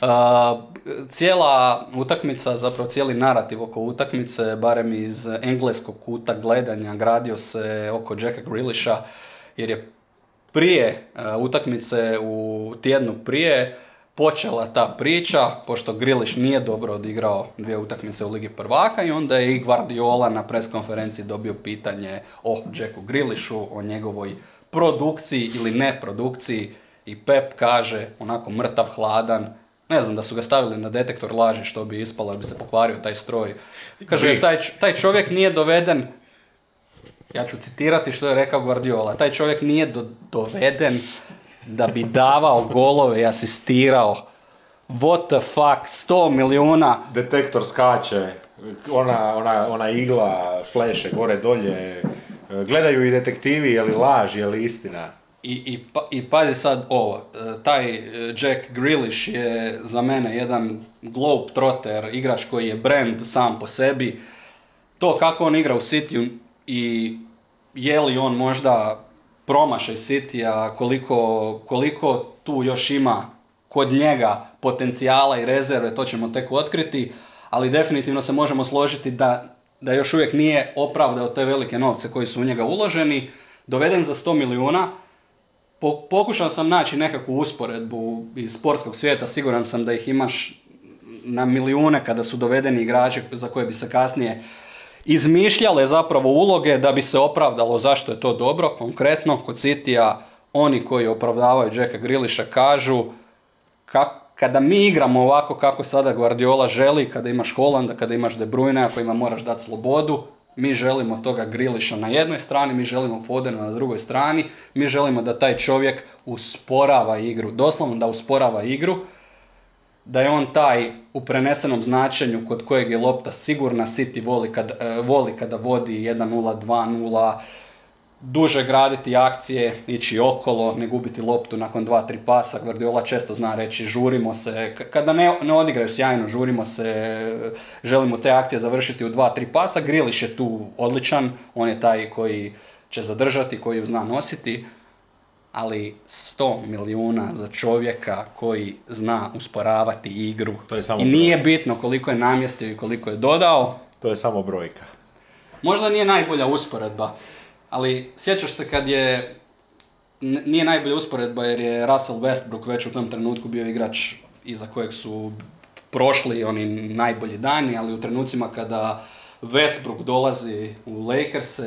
Speaker 1: A, cijela utakmica, zapravo cijeli narativ oko utakmice, barem iz engleskog kuta gledanja, gradio se oko Jacka Grealisha, jer je prije e, utakmice u tjednu prije počela ta priča, pošto Grilish nije dobro odigrao dvije utakmice u Ligi prvaka i onda je i Guardiola na preskonferenciji dobio pitanje o Jacku Grealishu, o njegovoj produkciji ili ne produkciji i Pep kaže onako mrtav hladan, ne znam da su ga stavili na detektor laži što bi ispalo, jer bi se pokvario taj stroj. Kaže, taj, taj čovjek nije doveden ja ću citirati što je rekao Guardiola. Taj čovjek nije do- doveden da bi davao golove i asistirao. What the fuck, 100 milijuna.
Speaker 2: Detektor skače, ona, ona, ona igla fleše gore dolje, gledaju i detektivi je li laž, je li istina.
Speaker 1: I, i, pa- I pazi sad ovo, e, taj e, Jack Grealish je za mene jedan globetrotter, igrač koji je brand sam po sebi. To kako on igra u City i je li on možda promašaj City-a, koliko, koliko tu još ima kod njega potencijala i rezerve, to ćemo tek otkriti, ali definitivno se možemo složiti da, da još uvijek nije opravdao te velike novce koji su u njega uloženi, doveden za 100 milijuna, Po- pokušao sam naći nekakvu usporedbu iz sportskog svijeta, siguran sam da ih imaš na milijune kada su dovedeni igrači za koje bi se kasnije izmišljale zapravo uloge da bi se opravdalo zašto je to dobro. Konkretno, kod Citya oni koji opravdavaju Jacka Grealisha kažu kak- kada mi igramo ovako kako sada Guardiola želi, kada imaš Holanda, kada imaš De Bruyne, ako ima moraš dati slobodu, mi želimo toga Griliša na jednoj strani, mi želimo Fodena na drugoj strani, mi želimo da taj čovjek usporava igru, doslovno da usporava igru, da je on taj u prenesenom značenju kod kojeg je lopta sigurna, City voli, kad, e, voli kada vodi 1-0, 2-0, duže graditi akcije, ići okolo, ne gubiti loptu nakon dva, tri pasa. Guardiola često zna reći žurimo se, kada ne, ne odigraju sjajno, žurimo se, želimo te akcije završiti u dva, tri pasa. Griliš je tu odličan, on je taj koji će zadržati, koji ju zna nositi, ali 100 milijuna za čovjeka koji zna usporavati igru.
Speaker 2: To je samo
Speaker 1: I nije bitno koliko je namjestio i koliko je dodao.
Speaker 2: To je samo brojka.
Speaker 1: Možda nije najbolja usporedba, ali sjećaš se kad je, nije najbolja usporedba jer je Russell Westbrook već u tom trenutku bio igrač iza kojeg su prošli oni najbolji dani, ali u trenucima kada Westbrook dolazi u Lakers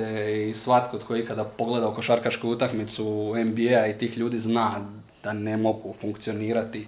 Speaker 1: i svatko tko je ikada pogledao košarkašku utakmicu NBA i tih ljudi zna da ne mogu funkcionirati.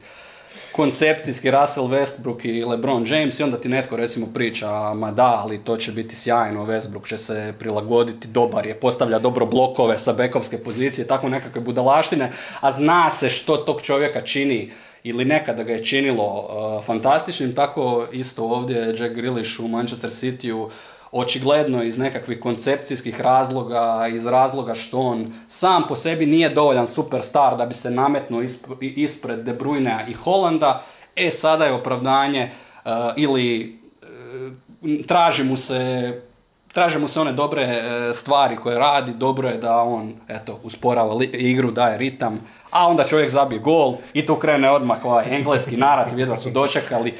Speaker 1: Koncepcijski Russell Westbrook i LeBron James i onda ti netko recimo priča, ma da, ali to će biti sjajno, Westbrook će se prilagoditi, dobar je, postavlja dobro blokove sa bekovske pozicije, tako nekakve budalaštine, a zna se što tog čovjeka čini ili nekada ga je činilo uh, fantastičnim, tako isto ovdje Jack Grealish u Manchester Cityu očigledno iz nekakvih koncepcijskih razloga, iz razloga što on sam po sebi nije dovoljan superstar da bi se nametnuo ispred De Bruyne i Holanda, e sada je opravdanje uh, ili uh, traži mu se traže se one dobre e, stvari koje radi, dobro je da on eto, usporava igru, daje ritam, a onda čovjek zabije gol i tu krene odmah ovaj engleski narativ, jedva su dočekali.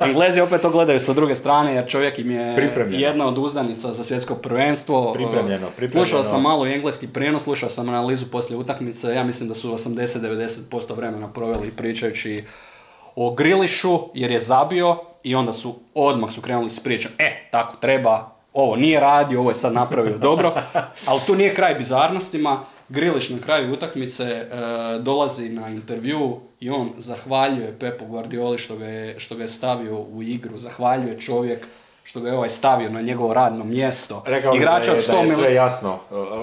Speaker 1: Englezi opet to gledaju sa druge strane jer čovjek im je jedna od uzdanica za svjetsko prvenstvo.
Speaker 2: Pripremljeno, pripremljeno.
Speaker 1: Slušao sam malo i engleski prijenos, slušao sam analizu poslije utakmice, ja mislim da su 80-90% vremena proveli pričajući o Grilišu jer je zabio i onda su odmah su krenuli s pričom, e, tako treba, ovo nije radio, ovo je sad napravio dobro, ali tu nije kraj bizarnostima. Griliš na kraju utakmice e, dolazi na intervju i on zahvaljuje Pepu Guardioli što ga, je, što ga je stavio u igru, zahvaljuje čovjek što ga je ovaj stavio na njegovo radno mjesto.
Speaker 2: Rekao Igrača da je, da je sve jasno,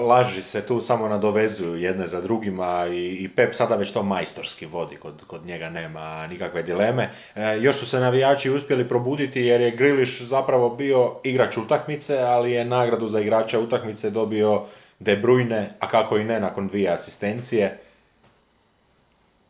Speaker 2: laži se tu samo nadovezuju jedne za drugima i, i Pep sada već to majstorski vodi, kod, kod njega nema nikakve dileme. E, još su se navijači uspjeli probuditi jer je Griliš zapravo bio igrač utakmice, ali je nagradu za igrača utakmice dobio De Bruyne, a kako i ne nakon dvije asistencije.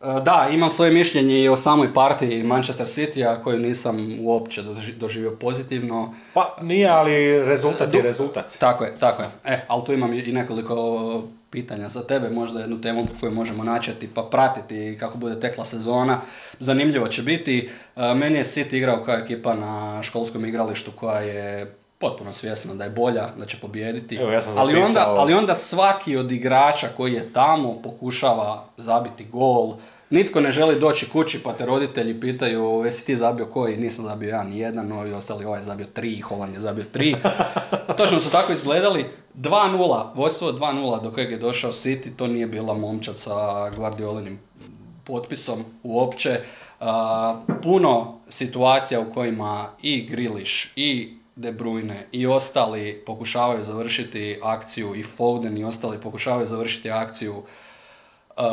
Speaker 1: E, da, imam svoje mišljenje i o samoj partiji Manchester City, a koju nisam uopće doživio pozitivno.
Speaker 2: Pa nije, ali rezultat je rezultat.
Speaker 1: Tako je, tako je. E, ali tu imam i nekoliko pitanja za tebe, možda jednu temu koju možemo načeti pa pratiti kako bude tekla sezona. Zanimljivo će biti. E, meni je City igrao kao ekipa na školskom igralištu koja je potpuno svjesna da je bolja, da će pobijediti.
Speaker 2: Evo, ja sam
Speaker 1: ali, onda, ali onda svaki od igrača koji je tamo pokušava zabiti gol, Nitko ne želi doći kući pa te roditelji pitaju jesi ti zabio koji, nisam zabio ja ni jedan, ovi ostali ovaj je zabio tri, Holand je zabio tri. Točno su tako izgledali. 2-0, vodstvo 2-0 do kojeg je došao City, to nije bila momčad sa Guardiolinim potpisom uopće. puno situacija u kojima i Grilish i De Bruyne i ostali pokušavaju završiti akciju i Foden i ostali pokušavaju završiti akciju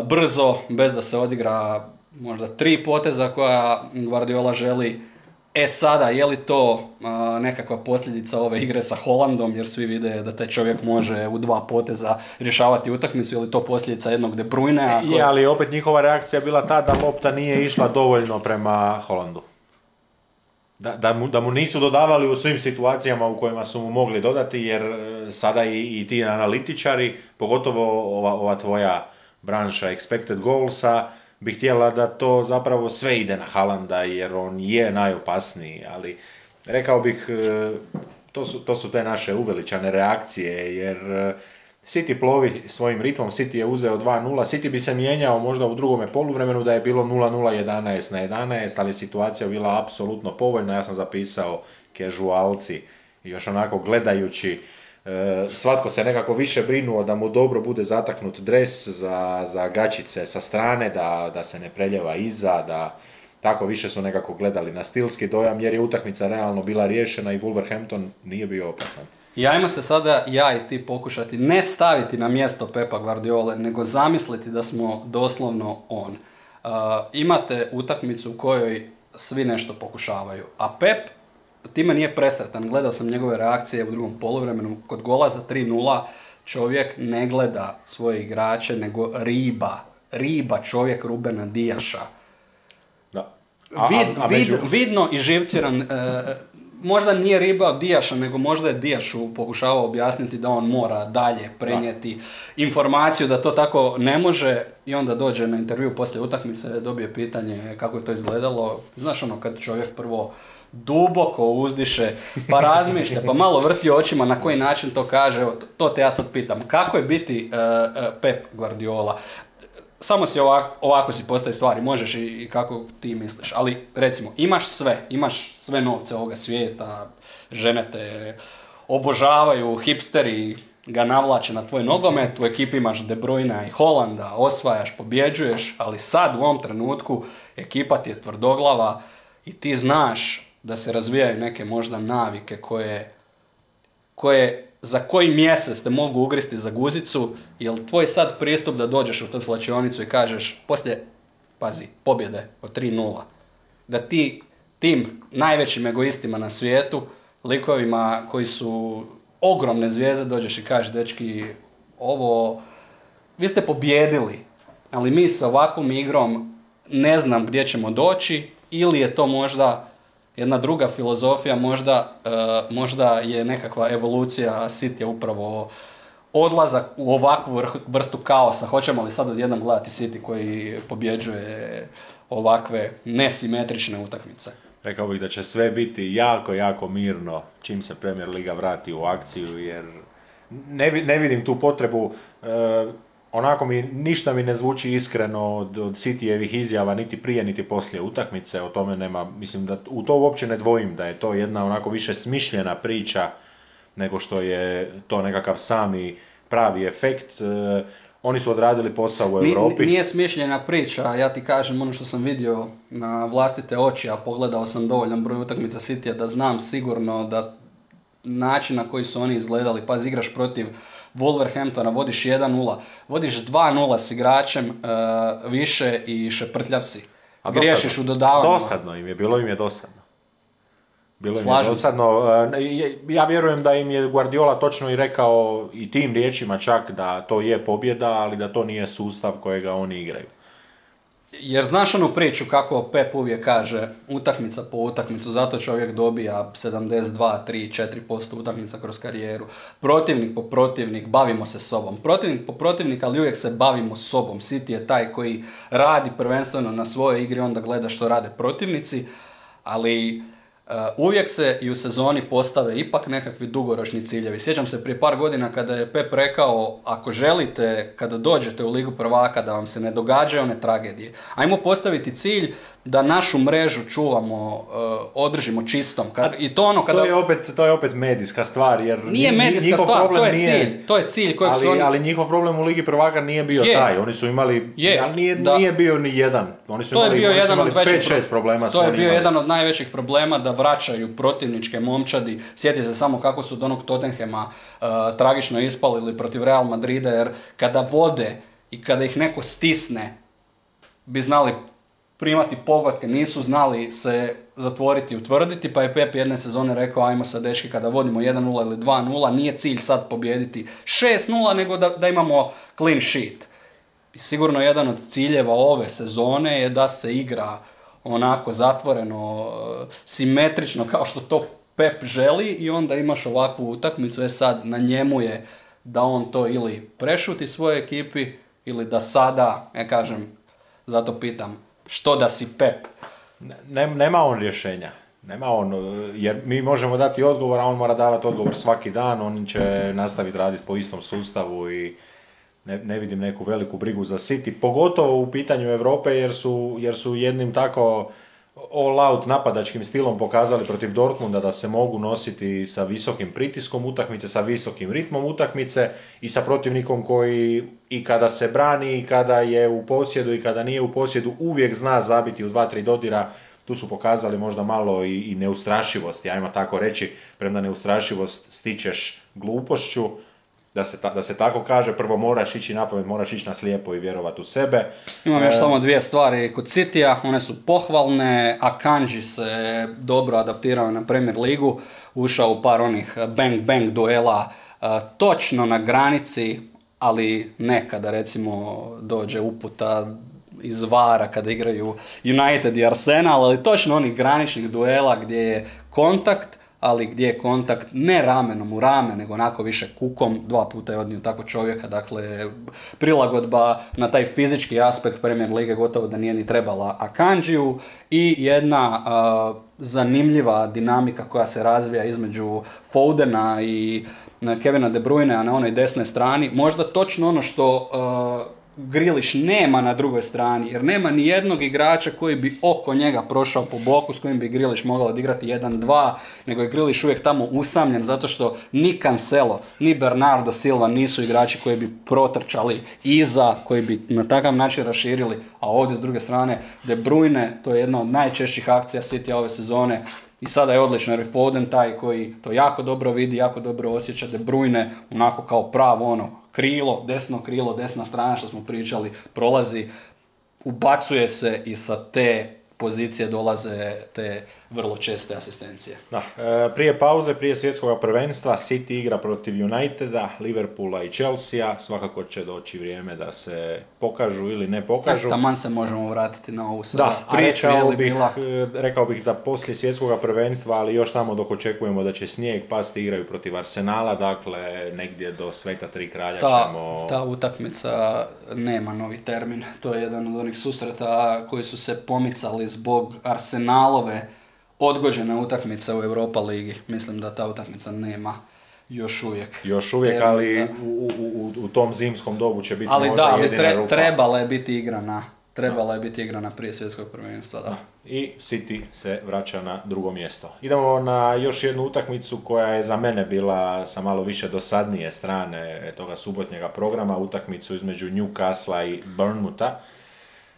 Speaker 1: brzo, bez da se odigra možda tri poteza koja Guardiola želi. E sada, je li to nekakva posljedica ove igre sa Holandom, jer svi vide da taj čovjek može u dva poteza rješavati utakmicu, je li to posljedica jednog De Bruyne?
Speaker 2: Ako... Je, ali opet njihova reakcija bila ta da lopta nije išla dovoljno prema Holandu. Da, da, mu, da mu nisu dodavali u svim situacijama u kojima su mu mogli dodati, jer e, sada i, i ti analitičari, pogotovo ova, ova tvoja branša expected goalsa bi htjela da to zapravo sve ide na Halanda jer on je najopasniji, ali rekao bih e, to su, to su te naše uveličane reakcije jer e, City plovi svojim ritmom, City je uzeo 2-0, City bi se mijenjao možda u drugome poluvremenu da je bilo 0-0 11 na 11, ali situacija bila apsolutno povoljna, ja sam zapisao casualci, još onako gledajući E, svatko se nekako više brinuo da mu dobro bude zataknut dres za, za gačice sa strane, da, da se ne preljeva iza, da tako više su nekako gledali na stilski dojam jer je utakmica realno bila riješena i Wolverhampton nije bio opasan.
Speaker 1: I ajmo se sada ja i ti pokušati ne staviti na mjesto Pepa Guardiole, nego zamisliti da smo doslovno on. Uh, imate utakmicu u kojoj svi nešto pokušavaju, a Pep time nije presretan. Gledao sam njegove reakcije u drugom poluvremenu. Kod gola za 3-0 čovjek ne gleda svoje igrače, nego riba. Riba čovjek Rubena Dijaša.
Speaker 2: Da.
Speaker 1: Vid, vid, vidno i živciran, e, možda nije riba od Dijaša, nego možda je Dijašu pokušavao objasniti da on mora dalje prenijeti informaciju da to tako ne može i onda dođe na intervju poslije utakmice, dobije pitanje kako je to izgledalo. Znaš ono kad čovjek prvo duboko uzdiše, pa razmišlja, pa malo vrti očima na koji način to kaže, evo, to te ja sad pitam. Kako je biti e, Pep Guardiola? Samo si ovako, ovako si postavi stvari, možeš i, i kako ti misliš, ali recimo, imaš sve, imaš sve novce ovoga svijeta, žene te obožavaju, hipsteri ga navlače na tvoj nogomet, u ekipi imaš De Bruyne i Holanda, osvajaš, pobjeđuješ, ali sad u ovom trenutku ekipa ti je tvrdoglava i ti znaš da se razvijaju neke možda navike koje, koje za koji mjesec te mogu ugristi za guzicu, jel tvoj sad pristup da dođeš u tu slačionicu i kažeš poslije, pazi, pobjede od 3-0, da ti tim najvećim egoistima na svijetu, likovima koji su ogromne zvijezde, dođeš i kažeš, dečki, ovo, vi ste pobjedili, ali mi sa ovakvom igrom ne znam gdje ćemo doći, ili je to možda jedna druga filozofija, možda, e, možda je nekakva evolucija City upravo odlazak u ovakvu vrstu kaosa. Hoćemo li sad odjednom gledati City koji pobjeđuje ovakve nesimetrične utakmice?
Speaker 2: Rekao bih da će sve biti jako, jako mirno čim se Premier Liga vrati u akciju, jer ne, ne vidim tu potrebu e, onako mi, ništa mi ne zvuči iskreno od, od Cityjevih izjava, niti prije, niti poslije utakmice, o tome nema, mislim da u to uopće ne dvojim, da je to jedna onako više smišljena priča nego što je to nekakav sami pravi efekt. E, oni su odradili posao u Europi.
Speaker 1: Nije smišljena priča, ja ti kažem ono što sam vidio na vlastite oči, a pogledao sam dovoljan broj utakmica Citya da znam sigurno da način na koji su oni izgledali, pa igraš protiv Wolverhamptona, vodiš 1-0, vodiš 2-0 s igračem uh, više i šeprtljav si. A Griješiš u dodavanju.
Speaker 2: Dosadno im je, bilo im je dosadno. Bilo im je dosadno. E, ja vjerujem da im je Guardiola točno i rekao i tim riječima čak da to je pobjeda, ali da to nije sustav kojega oni igraju.
Speaker 1: Jer znaš onu priču kako Pep uvijek kaže utakmica po utakmicu, zato čovjek dobija 72, 3, 4% utakmica kroz karijeru. Protivnik po protivnik, bavimo se sobom. Protivnik po protivnik, ali uvijek se bavimo sobom. City je taj koji radi prvenstveno na svojoj igri, onda gleda što rade protivnici, ali uvijek se i u sezoni postave ipak nekakvi dugoročni ciljevi. Sjećam se prije par godina kada je Pep rekao ako želite kada dođete u Ligu prvaka da vam se ne događaju one tragedije. Ajmo postaviti cilj da našu mrežu čuvamo, uh, održimo čistom. Kad, I to ono kada...
Speaker 2: To je opet, to je opet medijska stvar, jer
Speaker 1: nije medijska stvar, to je
Speaker 2: nije...
Speaker 1: cilj. To je cilj kojeg
Speaker 2: ali,
Speaker 1: su oni...
Speaker 2: Ali njihov problem u Ligi prvaka nije bio je. taj. Oni su imali... Je. Ali nije, da. nije bio ni jedan. Oni su
Speaker 1: to
Speaker 2: imali,
Speaker 1: je bio
Speaker 2: oni
Speaker 1: jedan od
Speaker 2: 5-6 problema.
Speaker 1: To je bio imali. jedan od najvećih problema da vraćaju protivničke momčadi. Sjeti se samo kako su od onog Tottenhema uh, tragično ispalili protiv Real Madrida, jer kada vode i kada ih neko stisne, bi znali primati pogodke, nisu znali se zatvoriti i utvrditi, pa je Pep jedne sezone rekao ajmo sad deški kada vodimo 1-0 ili 2-0, nije cilj sad pobijediti 6-0, nego da, da imamo clean sheet. I sigurno jedan od ciljeva ove sezone je da se igra onako zatvoreno, simetrično kao što to Pep želi i onda imaš ovakvu utakmicu, e sad na njemu je da on to ili prešuti svojoj ekipi ili da sada, ja kažem, zato pitam, što da si Pep?
Speaker 2: Ne, nema on rješenja. Nema on, jer mi možemo dati odgovor, a on mora davati odgovor svaki dan, on će nastaviti raditi po istom sustavu i ne, ne vidim neku veliku brigu za City, pogotovo u pitanju Europe jer su, jer su jednim tako all out napadačkim stilom pokazali protiv Dortmunda da se mogu nositi sa visokim pritiskom utakmice, sa visokim ritmom utakmice i sa protivnikom koji i kada se brani i kada je u posjedu i kada nije u posjedu uvijek zna zabiti u dva, tri dodira. Tu su pokazali možda malo i, i neustrašivost, ajmo tako reći, premda neustrašivost stičeš glupošću, da se, da se tako kaže, prvo moraš ići napamet, moraš ići na slijepo i vjerovati u sebe.
Speaker 1: Imam još e, samo dvije stvari kod Citya, one su pohvalne, a Kanji se dobro adaptirao na Premier ligu, ušao u par onih bang bang duela, e, točno na granici, ali ne kada recimo dođe uputa iz Vara kada igraju United i Arsenal, ali točno onih graničnih duela gdje je kontakt, ali gdje je kontakt ne ramenom u rame, nego onako više kukom, dva puta je odnio tako čovjeka, dakle prilagodba na taj fizički aspekt Premier Lige gotovo da nije ni trebala Akanđiju i jedna zanimljiva dinamika koja se razvija između Fodena i Kevina De Bruyne na onoj desnoj strani, možda točno ono što Griliš nema na drugoj strani, jer nema ni jednog igrača koji bi oko njega prošao po boku s kojim bi Griliš mogao odigrati 1-2, nego je Griliš uvijek tamo usamljen zato što ni Cancelo, ni Bernardo Silva nisu igrači koji bi protrčali iza, koji bi na takav način raširili, a ovdje s druge strane De Bruyne, to je jedna od najčešćih akcija City ove sezone, i sada je odlično jer Foden taj koji to jako dobro vidi, jako dobro osjeća, De Bruyne onako kao pravo ono krilo, desno krilo, desna strana što smo pričali, prolazi, ubacuje se i sa te pozicije dolaze te vrlo česte asistencije.
Speaker 2: Da, e, prije pauze, prije svjetskog prvenstva, City igra protiv Uniteda, Liverpoola i Chelsea, svakako će doći vrijeme da se pokažu ili ne pokažu.
Speaker 1: taman se možemo vratiti na ovu sada
Speaker 2: da, priču. Rekao bih, e, rekao bih da poslije svjetskog prvenstva, ali još tamo dok očekujemo da će snijeg pasti, igraju protiv Arsenala, dakle negdje do Sveta Tri kralja
Speaker 1: ta,
Speaker 2: ćemo...
Speaker 1: Ta utakmica nema novi termin, to je jedan od onih susreta koji su se pomicali zbog Arsenalove odgođena utakmica u Europa ligi. Mislim da ta utakmica nema još uvijek.
Speaker 2: Još uvijek, ali u, u, u, tom zimskom dobu će biti
Speaker 1: ali
Speaker 2: možda
Speaker 1: da, ali tre, trebala je biti igrana. Trebala je biti igrana prije svjetskog prvenstva, da.
Speaker 2: I City se vraća na drugo mjesto. Idemo na još jednu utakmicu koja je za mene bila sa malo više dosadnije strane toga subotnjega programa, utakmicu između Newcastle i Burnmuta.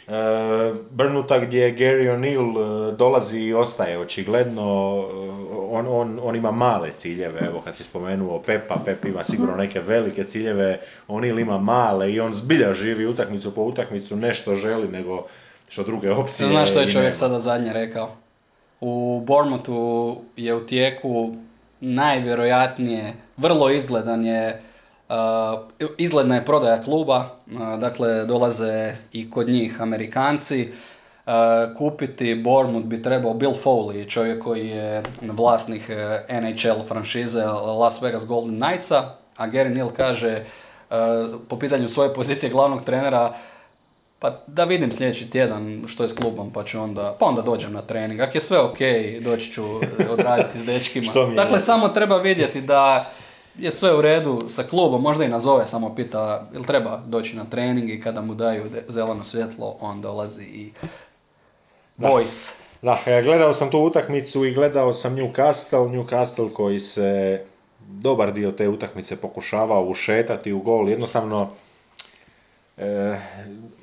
Speaker 2: E, Brnuta gdje Gary O'Neill e, dolazi i ostaje očigledno, e, on, on, on ima male ciljeve, evo kad si spomenuo Pepa, Pep ima sigurno neke velike ciljeve, O'Neill ima male i on zbilja živi utakmicu po utakmicu, nešto želi nego što druge opcije.
Speaker 1: Znaš što je čovjek sada zadnje rekao? U Bournemouthu je u tijeku najvjerojatnije, vrlo izgledan je izgledna je prodaja kluba, uh, dakle dolaze i kod njih Amerikanci. Uh, kupiti Bournemouth bi trebao Bill Foley, čovjek koji je vlasnik NHL franšize Las Vegas Golden Knightsa, a Gary Neal kaže po pitanju svoje pozicije glavnog trenera pa da vidim sljedeći tjedan što je s klubom, pa ću onda, pa onda dođem na trening. Ako je sve ok, doći ću odraditi s dečkima. dakle, samo treba vidjeti da je sve u redu sa klubom, možda i nazove, samo pita ili treba doći na trening i kada mu daju zeleno svjetlo, on dolazi i boys.
Speaker 2: Da, ja gledao sam tu utakmicu i gledao sam Newcastle, Newcastle koji se dobar dio te utakmice pokušavao ušetati u gol, jednostavno E,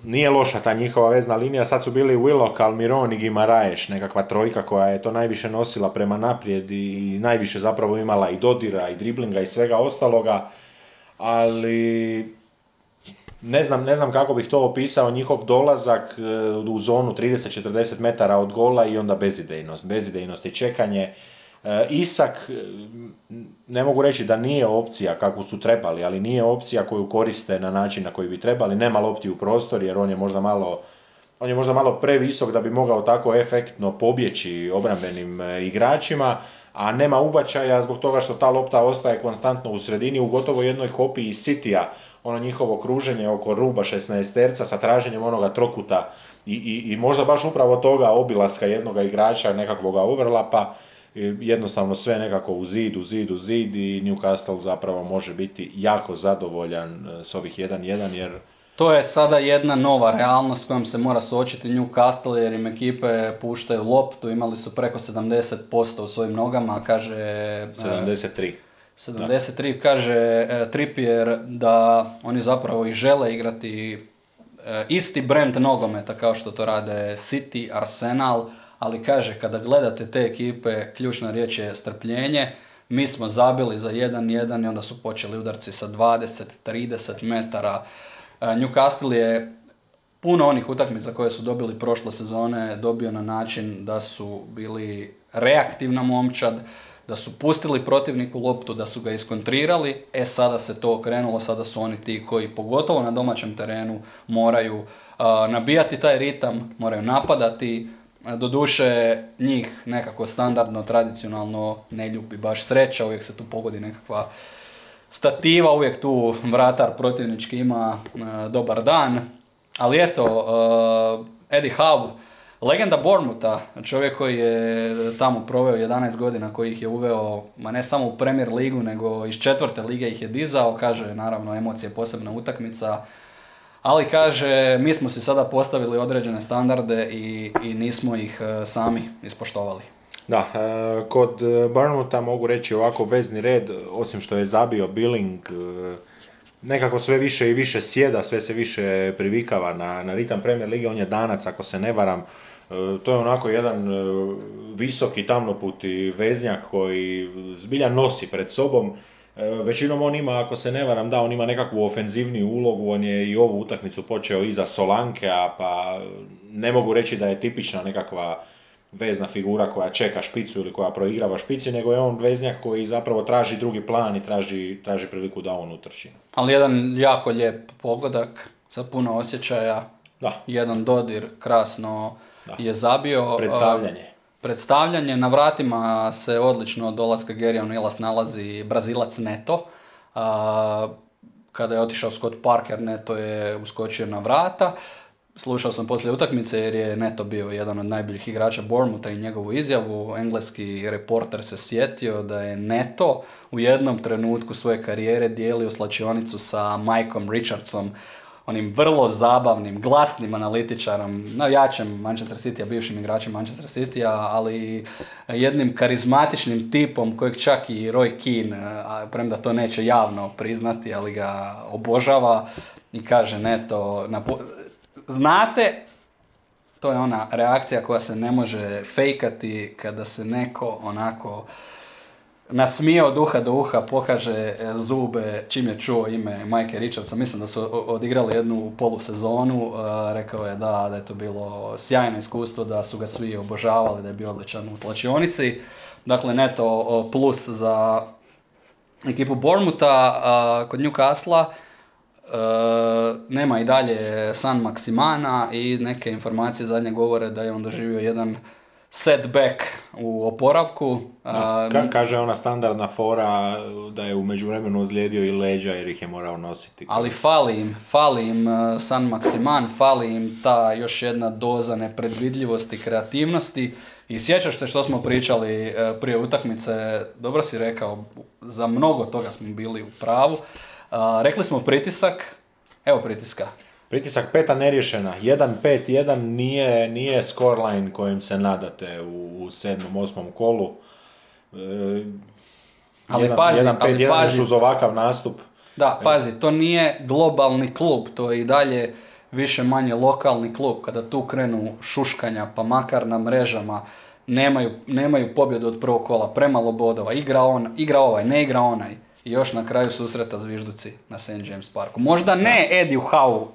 Speaker 2: nije loša ta njihova vezna linija, sad su bili Willock, Almiron i Gimaraeš, nekakva trojka koja je to najviše nosila prema naprijed i najviše zapravo imala i dodira i driblinga i svega ostaloga, ali ne znam, ne znam kako bih to opisao, njihov dolazak e, u zonu 30-40 metara od gola i onda bezidejnost, bezidejnost i čekanje. E, Isak, e, ne mogu reći da nije opcija kakvu su trebali, ali nije opcija koju koriste na način na koji bi trebali. Nema lopti u prostor jer on je možda malo on je možda malo previsok da bi mogao tako efektno pobjeći obrambenim e, igračima, a nema ubačaja zbog toga što ta lopta ostaje konstantno u sredini u gotovo jednoj kopiji Sitija, ono njihovo kruženje oko ruba 16 terca sa traženjem onoga trokuta i, i, i možda baš upravo toga obilaska jednoga igrača, nekakvoga overlapa, jednostavno sve nekako u zid, u zid, u zid i Newcastle zapravo može biti jako zadovoljan e, s ovih 1-1 jer...
Speaker 1: to je sada jedna nova realnost s kojom se mora suočiti Newcastle jer im ekipe puštaju loptu, imali su preko 70% u svojim nogama, kaže...
Speaker 2: 73.
Speaker 1: 73 kaže e, Trippier da oni zapravo i žele igrati e, isti brand nogometa kao što to rade City, Arsenal, ali kaže kada gledate te ekipe ključna riječ je strpljenje. Mi smo zabili za 1-1 i onda su počeli udarci sa 20-30 metara. E, Newcastle je puno onih utakmica koje su dobili prošle sezone dobio na način da su bili reaktivna momčad, da su pustili protivniku loptu, da su ga iskontrirali, e sada se to okrenulo, sada su oni ti koji pogotovo na domaćem terenu moraju nabijati taj ritam, moraju napadati, doduše njih nekako standardno, tradicionalno ne ljubi baš sreća, uvijek se tu pogodi nekakva stativa, uvijek tu vratar protivnički ima dobar dan, ali eto, Eddie Howe Legenda Bournemoutha, čovjek koji je tamo proveo 11 godina, koji ih je uveo, ma ne samo u Premier ligu, nego iz četvrte lige ih je dizao, kaže naravno emocije posebna utakmica, ali kaže mi smo si sada postavili određene standarde i, i nismo ih e, sami ispoštovali.
Speaker 2: Da, e, kod Bournemoutha mogu reći ovako vezni red, osim što je zabio Billing, e, nekako sve više i više sjeda, sve se više privikava na, na ritam Premier Lige, on je danac ako se ne varam, E, to je onako jedan e, visoki tamnoputi veznjak koji zbilja nosi pred sobom. E, većinom on ima, ako se ne varam, da, on ima nekakvu ofenzivniju ulogu, on je i ovu utakmicu počeo iza Solanke, a pa ne mogu reći da je tipična nekakva vezna figura koja čeka špicu ili koja proigrava špici, nego je on veznjak koji zapravo traži drugi plan i traži, traži priliku da on utrči.
Speaker 1: Ali jedan jako lijep pogodak, sa puno osjećaja, da. jedan dodir, krasno je zabio...
Speaker 2: Predstavljanje.
Speaker 1: Predstavljanje. Na vratima se odlično od dolaska Gerija Nilas nalazi Brazilac Neto. kada je otišao Scott Parker, Neto je uskočio na vrata. Slušao sam poslije utakmice jer je Neto bio jedan od najboljih igrača Bournemoutha i njegovu izjavu. Engleski reporter se sjetio da je Neto u jednom trenutku svoje karijere dijelio slačionicu sa Mikeom Richardsom onim vrlo zabavnim, glasnim analitičarom, jačem Manchester City, a bivšim igračem Manchester City, ali jednim karizmatičnim tipom kojeg čak i Roy Keane, premda to neće javno priznati, ali ga obožava i kaže neto, znate, to je ona reakcija koja se ne može fejkati kada se neko onako nasmije od uha do uha, pokaže e, zube čim je čuo ime Majke Richardsa. Mislim da su odigrali jednu polusezonu. E, rekao je da, da je to bilo sjajno iskustvo, da su ga svi obožavali, da je bio odličan u slačionici. Dakle, neto plus za ekipu Bormuta kod Newcastle. nema i dalje San Maximana i neke informacije zadnje govore da je on doživio jedan setback u oporavku.
Speaker 2: ka- kaže ona standardna fora da je u međuvremenu ozlijedio i leđa jer ih je morao nositi.
Speaker 1: Ali fali im, fali im uh, San Maximan, fali im ta još jedna doza nepredvidljivosti, kreativnosti. I sjećaš se što smo pričali uh, prije utakmice, dobro si rekao, za mnogo toga smo bili u pravu. Rekli smo pritisak, evo pritiska.
Speaker 2: Pritisak peta neriješena. 1-5-1 nije, nije scoreline kojim se nadate u, u sedmom, osmom kolu. E,
Speaker 1: ali pazi, ali pazi.
Speaker 2: uz ovakav nastup.
Speaker 1: Da, pazi, to nije globalni klub, to je i dalje više manje lokalni klub. Kada tu krenu šuškanja, pa makar na mrežama, nemaju, nemaju pobjedu od prvog kola, premalo bodova, igra, on, igra ovaj, ne igra onaj. I još na kraju susreta zvižduci na St. James Parku. Možda ne Eddie Howe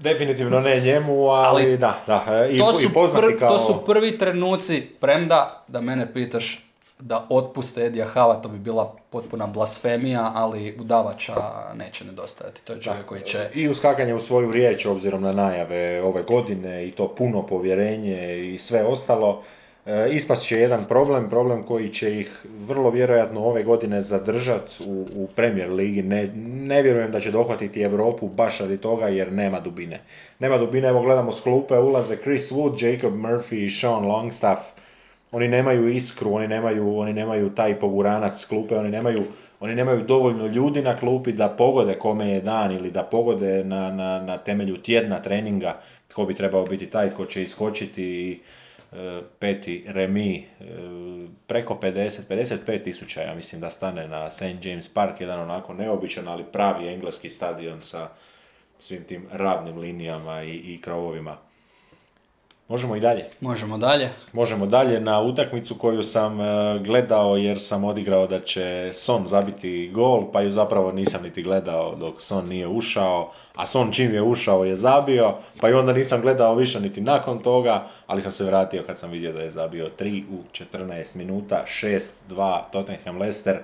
Speaker 2: Definitivno ne njemu, ali, da, da. E, I, to, su i kao...
Speaker 1: to su prvi trenuci, premda da mene pitaš da otpuste Edija Hava, to bi bila potpuna blasfemija, ali udavača neće nedostajati. To je čovjek koji će...
Speaker 2: I uskakanje u svoju riječ, obzirom na najave ove godine, i to puno povjerenje i sve ostalo. E, ispast će jedan problem, problem koji će ih vrlo vjerojatno ove godine zadržati u, u Premier Ligi. Ne, ne vjerujem da će dohvatiti Europu baš radi toga jer nema dubine. Nema dubine, evo gledamo s klupe, ulaze Chris Wood, Jacob Murphy i Sean Longstaff. oni nemaju iskru, oni nemaju, oni nemaju taj poguranac klupe, oni nemaju, oni nemaju dovoljno ljudi na klupi da pogode kome je dan ili da pogode na, na, na temelju tjedna treninga tko bi trebao biti taj ko će iskočiti i peti remi e, preko 50, 55 tisuća ja mislim da stane na St. James Park, jedan onako neobičan ali pravi engleski stadion sa svim tim ravnim linijama i, i krovovima. Možemo i dalje.
Speaker 1: Možemo dalje.
Speaker 2: Možemo dalje na utakmicu koju sam e, gledao jer sam odigrao da će Son zabiti gol, pa ju zapravo nisam niti gledao dok Son nije ušao, a Son čim je ušao je zabio, pa i onda nisam gledao više niti nakon toga, ali sam se vratio kad sam vidio da je zabio 3 u 14 minuta, 6-2 Tottenham Leicester.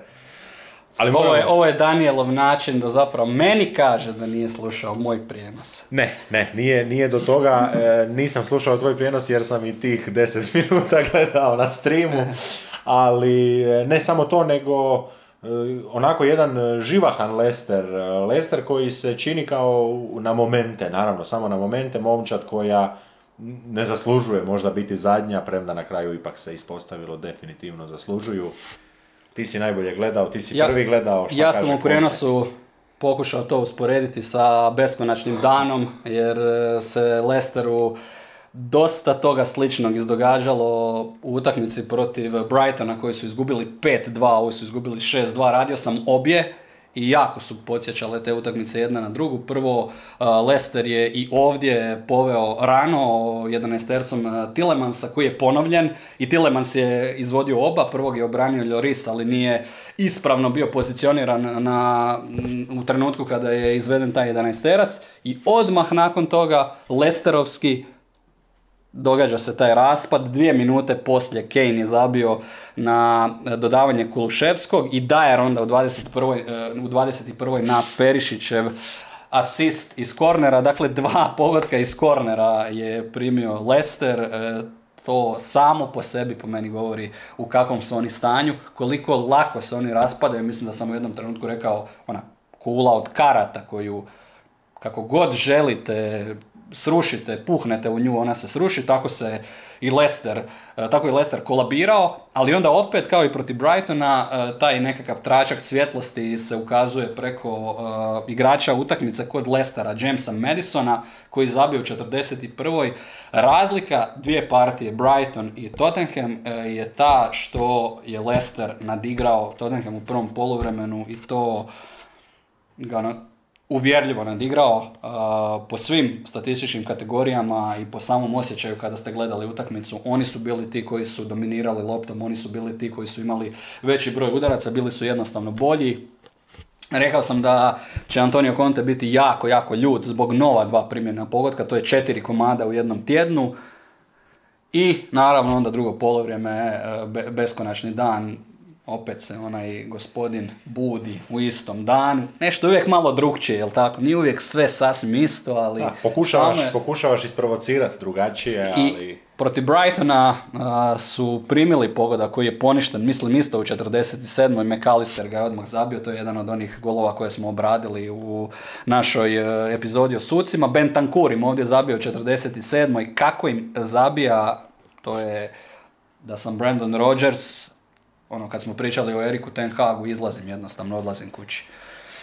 Speaker 1: Ali ovo, je, ovo je Danielov način da zapravo meni kaže da nije slušao moj prijenos.
Speaker 2: Ne, ne, nije, nije do toga. E, nisam slušao tvoj prijenos jer sam i tih 10 minuta gledao na streamu. Ali e, ne samo to, nego e, onako jedan živahan Lester. Lester koji se čini kao na momente, naravno, samo na momente. Momčad koja ne zaslužuje možda biti zadnja, premda na kraju ipak se ispostavilo definitivno zaslužuju. Ti si najbolje gledao, ti si prvi gledao.
Speaker 1: Šta ja sam u prijenosu pokušao to usporediti sa beskonačnim danom, jer e, se Lesteru dosta toga sličnog izdogađalo u utakmici protiv Brightona koji su izgubili 5-2, ovi su izgubili 6-2. Radio sam obje i jako su podsjećale te utakmice jedna na drugu. Prvo, Lester je i ovdje poveo rano 11-tercom Tilemansa koji je ponovljen i Tilemans je izvodio oba, prvog je obranio Lloris, ali nije ispravno bio pozicioniran na, u trenutku kada je izveden taj 11-terac i odmah nakon toga Lesterovski događa se taj raspad, dvije minute poslije Kane je zabio na dodavanje Kuluševskog i Dajer onda u 21. E, u 21. na Perišićev asist iz kornera, dakle dva pogotka iz kornera je primio Lester, e, to samo po sebi po meni govori u kakvom su oni stanju, koliko lako se oni raspadaju, mislim da sam u jednom trenutku rekao ona kula od karata koju kako god želite srušite, puhnete u nju, ona se sruši, tako se i Leicester, e, tako je Leicester kolabirao, ali onda opet kao i protiv Brightona e, taj nekakav tračak svjetlosti se ukazuje preko e, igrača utakmice kod Leicestera, Jamesa Madisona koji zabio u 41. Razlika dvije partije, Brighton i Tottenham, je ta što je Leicester nadigrao Tottenham u prvom poluvremenu i to ga uvjerljivo nadigrao po svim statističkim kategorijama i po samom osjećaju kada ste gledali utakmicu. Oni su bili ti koji su dominirali loptom, oni su bili ti koji su imali veći broj udaraca, bili su jednostavno bolji. Rekao sam da će Antonio Conte biti jako, jako ljud zbog nova dva primjena pogotka, to je četiri komada u jednom tjednu. I naravno onda drugo polovrijeme, e, beskonačni dan, opet se onaj gospodin budi u istom danu. Nešto uvijek malo drugčije, jel tako? Nije uvijek sve sasvim isto, ali... Da,
Speaker 2: pokušavaš, pokušavaš isprovocirati drugačije, ali... I
Speaker 1: protiv Brightona su primili pogoda koji je poništen, mislim isto u 47. McAllister ga je odmah zabio, to je jedan od onih golova koje smo obradili u našoj e, epizodi o sucima. Bentancur im ovdje zabio u 47. Kako im zabija, to je da sam Brandon Rodgers, ono kad smo pričali o Eriku Ten Hagu, izlazim jednostavno, odlazim kući.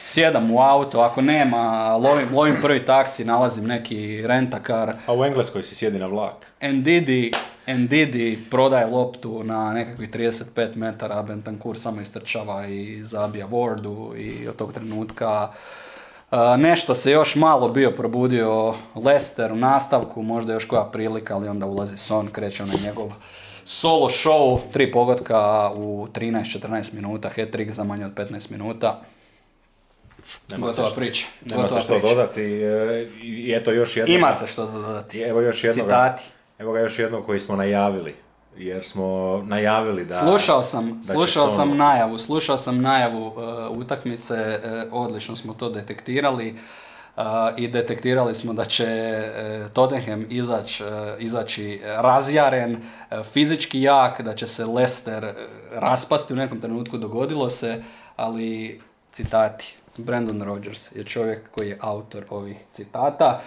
Speaker 1: Sjedam u auto, ako nema, lovim, lovim prvi taksi, nalazim neki rentakar.
Speaker 2: A u Engleskoj si sjedi na vlak?
Speaker 1: Ndidi, Ndidi prodaje loptu na nekakvih 35 metara, Bentancur samo istrčava i zabija Wardu i od tog trenutka nešto se još malo bio probudio Lester u nastavku, možda još koja prilika, ali onda ulazi Son, kreće onaj njegov solo show, tri pogotka u 13-14 minuta, hat-trick za manje od 15 minuta. Nema Gotova priča.
Speaker 2: Nema se što dodati. E, I eto još jedno.
Speaker 1: Ima se što dodati.
Speaker 2: Evo još jednog. Citati. Evo ga još jednog koji smo najavili. Jer smo najavili da...
Speaker 1: Slušao sam, slušao sam najavu, slušao sam najavu uh, utakmice, uh, odlično smo to detektirali i detektirali smo da će e, Tottenham izać, e, izaći razjaren, e, fizički jak, da će se Leicester raspasti u nekom trenutku, dogodilo se, ali citati. Brandon Rogers je čovjek koji je autor ovih citata.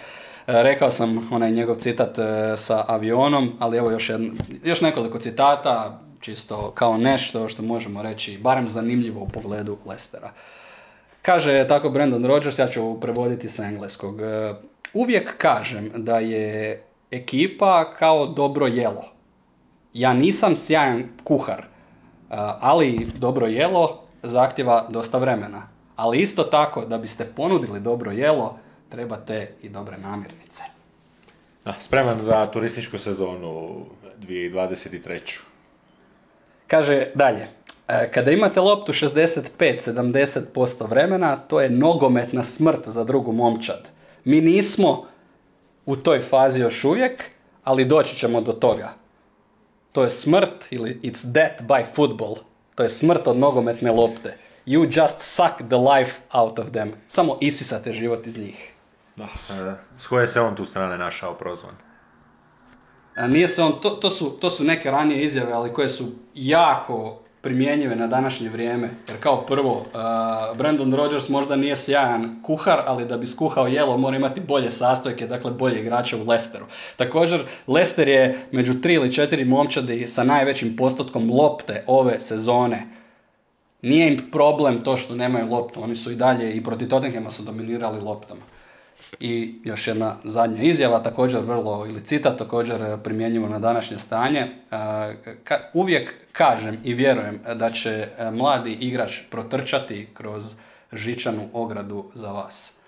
Speaker 1: Rekao sam onaj njegov citat sa avionom, ali evo još, jedno, još nekoliko citata, čisto kao nešto što možemo reći, barem zanimljivo u pogledu Lestera. Kaže tako Brandon Rogers, ja ću prevoditi sa engleskog. E, uvijek kažem da je ekipa kao dobro jelo. Ja nisam sjajan kuhar, ali dobro jelo zahtjeva dosta vremena. Ali isto tako, da biste ponudili dobro jelo, trebate i dobre namirnice.
Speaker 2: Da, spreman za turističku sezonu 2023.
Speaker 1: Kaže dalje, e, kada imate loptu 65-70% vremena, to je nogometna smrt za drugu momčad. Mi nismo u toj fazi još uvijek, ali doći ćemo do toga. To je smrt ili it's death by football. To je smrt od nogometne lopte. You just suck the life out of them. Samo isisate život iz njih.
Speaker 2: Da. E, s koje se on tu strane našao prozvan?
Speaker 1: E, nije se on, to, to, su, to su neke ranije izjave, ali koje su jako primjenjive na današnje vrijeme. Jer kao prvo, uh, Brandon Rodgers možda nije sjajan kuhar, ali da bi skuhao jelo mora imati bolje sastojke, dakle bolje igrače u Lesteru. Također, Lester je među tri ili četiri momčadi sa najvećim postotkom lopte ove sezone. Nije im problem to što nemaju loptu, oni su i dalje i protiv Tottenhama su dominirali loptama. I još jedna zadnja izjava, također vrlo, ili citat, također primjenjivo na današnje stanje. Uvijek kažem i vjerujem da će mladi igrač protrčati kroz žičanu ogradu za vas.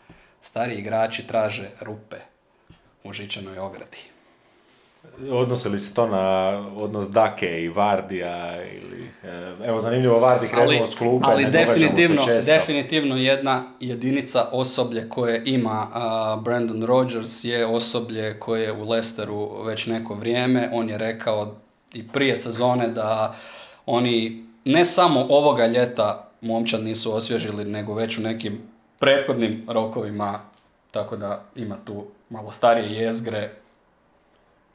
Speaker 1: Stari igrači traže rupe u žičanoj ogradi.
Speaker 2: Odnose li se to na odnos Dake i Vardija ili, e, evo zanimljivo Vardi krenuo s klupe,
Speaker 1: ali definitivno, definitivno jedna jedinica osoblje koje ima Brandon Rodgers je osoblje koje je u Lesteru već neko vrijeme, on je rekao i prije sezone da oni ne samo ovoga ljeta momčad nisu osvježili, nego već u nekim prethodnim rokovima, tako da ima tu malo starije jezgre,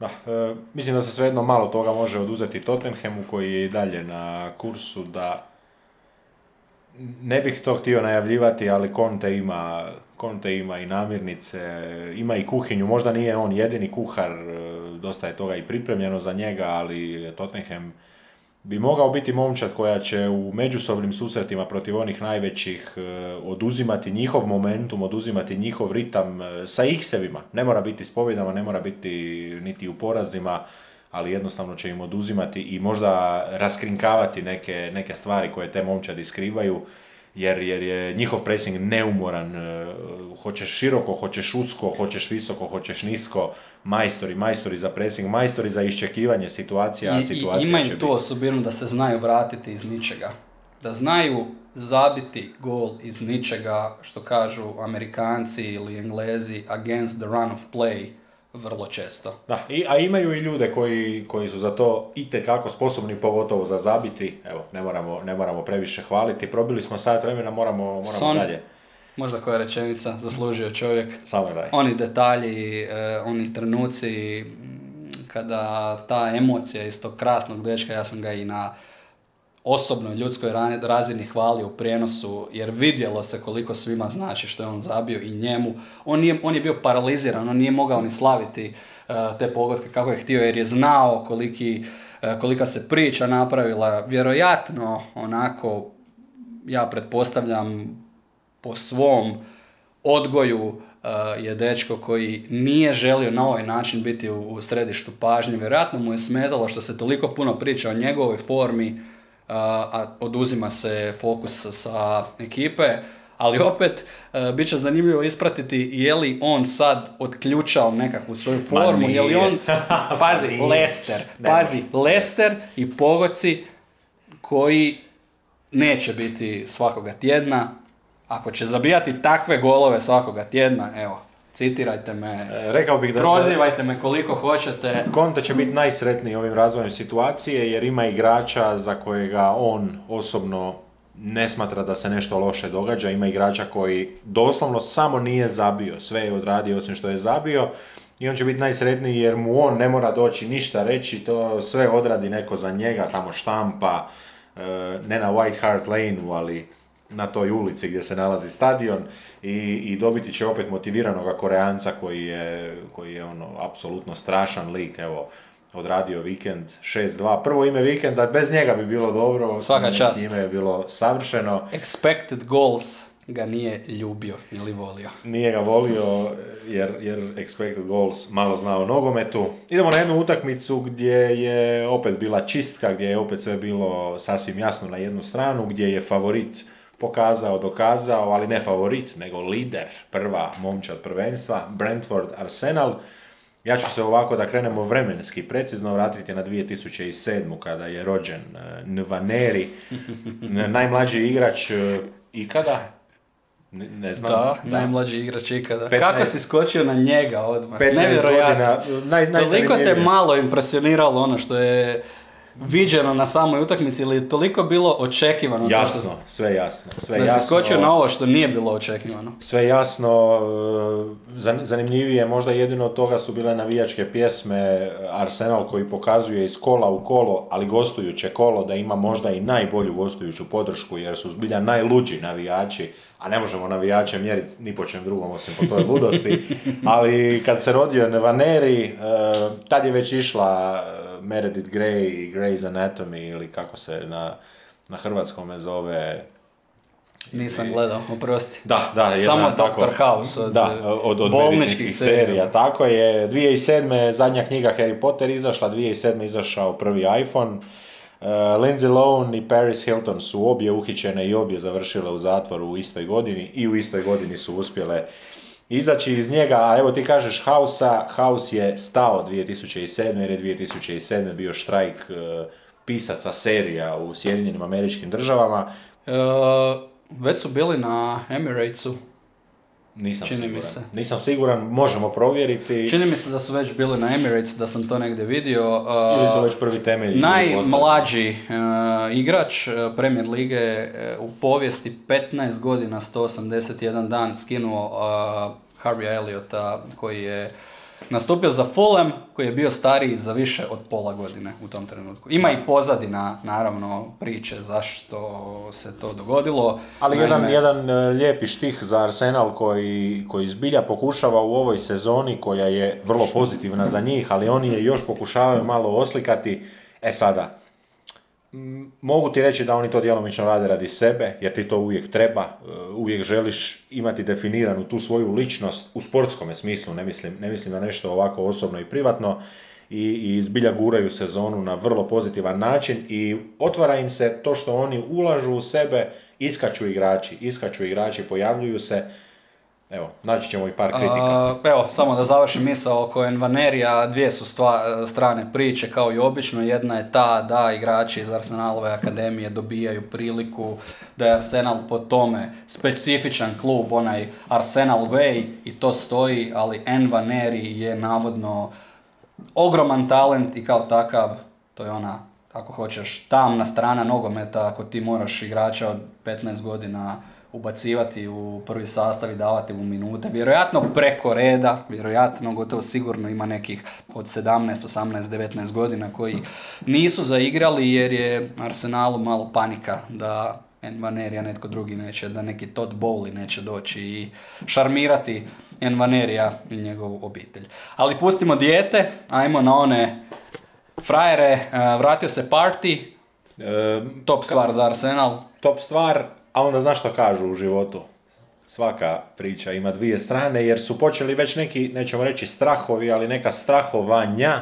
Speaker 2: da, e, mislim da se svejedno malo toga može oduzeti Tottenhamu koji je i dalje na kursu da ne bih to htio najavljivati, ali Conte ima, Conte ima i namirnice, ima i kuhinju, možda nije on jedini kuhar, e, dosta je toga i pripremljeno za njega, ali Tottenham bi mogao biti momčad koja će u međusobnim susretima protiv onih najvećih e, oduzimati njihov momentum, oduzimati njihov ritam e, sa ihsevima. Ne mora biti s pobjedama, ne mora biti niti u porazima, ali jednostavno će im oduzimati i možda raskrinkavati neke, neke stvari koje te momčadi skrivaju jer, jer je njihov pressing neumoran, e, hoćeš široko, hoćeš usko, hoćeš visoko, hoćeš nisko, majstori, majstori za pressing, majstori za iščekivanje situacija,
Speaker 1: I,
Speaker 2: situacija
Speaker 1: ima im tu osobinu da se znaju vratiti iz ničega, da znaju zabiti gol iz ničega, što kažu Amerikanci ili Englezi, against the run of play, vrlo često.
Speaker 2: Da, i, a imaju i ljude koji, koji su za to itekako sposobni, pogotovo za zabiti. Evo, ne moramo, ne moramo previše hvaliti. Probili smo sat vremena, moramo, moramo Son, dalje.
Speaker 1: Možda koja rečenica, zaslužio čovjek.
Speaker 2: Samo daj.
Speaker 1: Oni detalji, eh, oni trenuci, kada ta emocija iz tog krasnog dečka, ja sam ga i na osobnoj ljudskoj razini hvalio u prijenosu jer vidjelo se koliko svima znači što je on zabio i njemu. On, nije, on je bio paraliziran, on nije mogao ni slaviti uh, te pogodke kako je htio jer je znao koliki, uh, kolika se priča napravila. Vjerojatno onako, ja pretpostavljam po svom odgoju uh, je dečko koji nije želio na ovaj način biti u središtu pažnje. Vjerojatno mu je smetalo što se toliko puno priča o njegovoj formi, a oduzima se fokus sa ekipe, ali opet bit će zanimljivo ispratiti je li on sad otključao nekakvu svoju formu, je li on, pazi, Lester, pazi, Lester i pogoci koji neće biti svakoga tjedna, ako će zabijati takve golove svakoga tjedna, evo, citirajte me,
Speaker 2: e, Rekao bih da,
Speaker 1: prozivajte me koliko hoćete.
Speaker 2: Konte će biti najsretniji ovim razvojem situacije jer ima igrača za kojega on osobno ne smatra da se nešto loše događa. Ima igrača koji doslovno samo nije zabio, sve je odradio osim što je zabio i on će biti najsretniji jer mu on ne mora doći ništa reći, to sve odradi neko za njega, tamo štampa, e, ne na White Hart Lane, ali na toj ulici gdje se nalazi stadion i, i dobiti će opet motiviranog Koreanca koji je, koji je ono, apsolutno strašan lik, evo, odradio vikend 6-2. Prvo ime vikenda, bez njega bi bilo dobro,
Speaker 1: Svaka čast.
Speaker 2: s njime je bilo savršeno.
Speaker 1: Expected goals ga nije ljubio ili volio.
Speaker 2: Nije ga volio jer, jer expected goals malo zna o nogometu. Idemo na jednu utakmicu gdje je opet bila čistka, gdje je opet sve bilo sasvim jasno na jednu stranu, gdje je favorit pokazao, dokazao, ali ne favorit, nego lider, prva momčad prvenstva, Brentford Arsenal. Ja ću se ovako da krenemo vremenski precizno vratiti na 2007. kada je rođen eh, Nvaneri, najmlađi igrač eh, ikada, ne, ne znam.
Speaker 1: Da, najmlađi igrač ikada.
Speaker 2: 15
Speaker 1: Kako si skočio na njega odmah?
Speaker 2: 15
Speaker 1: Nevjerojatno.
Speaker 2: godina, naj,
Speaker 1: Toliko te malo impresioniralo ono što je viđeno na samoj utakmici ili je toliko bilo očekivano?
Speaker 2: Jasno,
Speaker 1: što-
Speaker 2: sve jasno, sve
Speaker 1: Da
Speaker 2: jasno.
Speaker 1: si skočio na ovo što nije bilo očekivano.
Speaker 2: Sve jasno, e, zan- zanimljivije možda jedino od toga su bile navijačke pjesme Arsenal koji pokazuje iz kola u kolo, ali gostujuće kolo da ima možda i najbolju gostujuću podršku jer su zbilja najluđi navijači, a ne možemo navijače mjeriti ni po čem drugom osim po toj ludosti, ali kad se rodio Nevaneri, e, tad je već išla e, Meredith Grey i Grey's Anatomy ili kako se na, na hrvatskome zove
Speaker 1: Nisam gledao, oprosti.
Speaker 2: da, da, jedna
Speaker 1: Samo
Speaker 2: tako-
Speaker 1: Dr. House od,
Speaker 2: da, od, od
Speaker 1: bolničkih serija.
Speaker 2: serija. Tako je, 2007. je zadnja knjiga Harry Potter izašla, 2007. je izašao prvi iPhone. Uh, Lindsay Lohan i Paris Hilton su obje uhićene i obje završile u zatvoru u istoj godini i u istoj godini su uspjele izaći iz njega, a evo ti kažeš Hausa, House je stao 2007. jer je 2007. bio štrajk uh, pisaca serija u Sjedinjenim američkim državama.
Speaker 1: E, već su bili na Emiratesu.
Speaker 2: Nisam
Speaker 1: Čini mi
Speaker 2: siguran.
Speaker 1: se.
Speaker 2: Nisam siguran, možemo provjeriti.
Speaker 1: Čini mi se da su već bili na Emiratesu, da sam to negdje vidio. E,
Speaker 2: Ili su već prvi temelji.
Speaker 1: Najmlađi e, igrač e, Premier Lige e, u povijesti 15 godina 181 dan skinuo e, Harvey Elliota koji je nastupio za Fulham koji je bio stariji za više od pola godine u tom trenutku. Ima i pozadina naravno priče zašto se to dogodilo.
Speaker 2: Ali jedan,
Speaker 1: Naime,
Speaker 2: jedan e, lijepi štih za Arsenal koji, koji zbilja pokušava u ovoj sezoni, koja je vrlo pozitivna za njih, ali oni je još pokušavaju malo oslikati. E sada, mogu ti reći da oni to djelomično rade radi sebe, jer ti to uvijek treba, e, uvijek želiš imati definiranu tu svoju ličnost u sportskome smislu, ne mislim, ne mislim na nešto ovako osobno i privatno, i, i zbilja guraju sezonu na vrlo pozitivan način i otvara im se to što oni ulažu u sebe, iskaču igrači, iskaču igrači, pojavljuju se, evo, naći ćemo i par kritika.
Speaker 1: Evo, samo da završim misao oko Envanerija, dvije su stva- strane priče kao i obično. Jedna je ta da igrači iz Arsenalove akademije dobijaju priliku da je Arsenal po tome specifičan klub, onaj Arsenal Way i to stoji, ali Envaneri je navodno ogroman talent i kao takav, to je ona, ako hoćeš, tamna strana nogometa, ako ti moraš igrača od 15 godina ubacivati u prvi sastav i davati mu minute. Vjerojatno preko reda, vjerojatno gotovo sigurno ima nekih od 17, 18, 19 godina koji nisu zaigrali jer je Arsenalu malo panika da Envanerija netko drugi neće, da neki Todd Bowley neće doći i šarmirati Envanerija i njegovu obitelj. Ali pustimo dijete, ajmo na one frajere, e, vratio se Party,
Speaker 2: E,
Speaker 1: top stvar za Arsenal.
Speaker 2: top stvar, a onda znaš što kažu u životu. Svaka priča ima dvije strane, jer su počeli već neki, nećemo reći strahovi, ali neka strahovanja,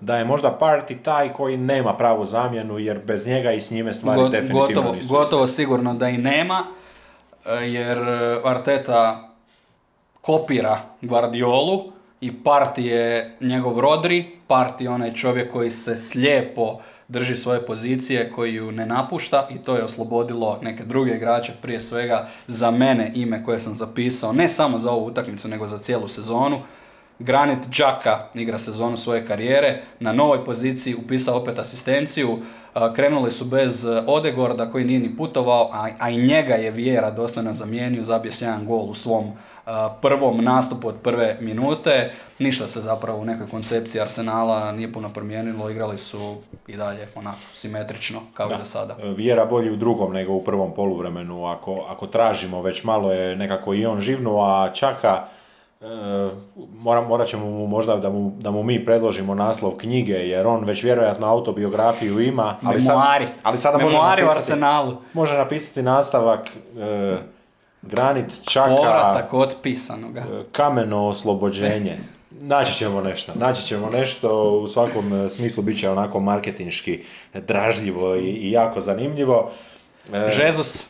Speaker 2: da je možda Party taj koji nema pravu zamjenu, jer bez njega i s njime stvari
Speaker 1: Go-
Speaker 2: definitivno
Speaker 1: gotovo,
Speaker 2: nisu
Speaker 1: gotovo sigurno da i nema, e, jer Arteta kopira Guardiolu i Parti je njegov Rodri, Parti je onaj čovjek koji se slijepo drži svoje pozicije, koji ju ne napušta i to je oslobodilo neke druge igrače, prije svega za mene ime koje sam zapisao, ne samo za ovu utakmicu, nego za cijelu sezonu. Granit Đaka igra sezonu svoje karijere, na novoj poziciji upisao opet asistenciju, krenuli su bez e, Odegorda koji nije ni putovao, a, i njega je Vjera doslovno zamijenio, zabio se jedan gol u svom prvom nastupu od prve minute, ništa se zapravo u nekoj koncepciji Arsenala nije puno promijenilo, igrali su i dalje onako simetrično kao da. i do sada.
Speaker 2: E, Vjera bolji u drugom nego u prvom poluvremenu, ako, ako tražimo već malo je nekako i on živnuo, a Čaka moram, morat ćemo mu možda da mu, da mu mi predložimo naslov knjige, jer on već vjerojatno autobiografiju ima.
Speaker 1: Ali Memoari. Sad,
Speaker 2: ali sada
Speaker 1: može napisati, Arsenalu.
Speaker 2: Može napisati nastavak e, Granit Čaka.
Speaker 1: Povratak otpisanoga.
Speaker 2: E, kameno oslobođenje. Naći ćemo nešto, naći ćemo nešto, u svakom e, smislu bit će onako marketinški dražljivo i, i jako zanimljivo.
Speaker 1: Žezus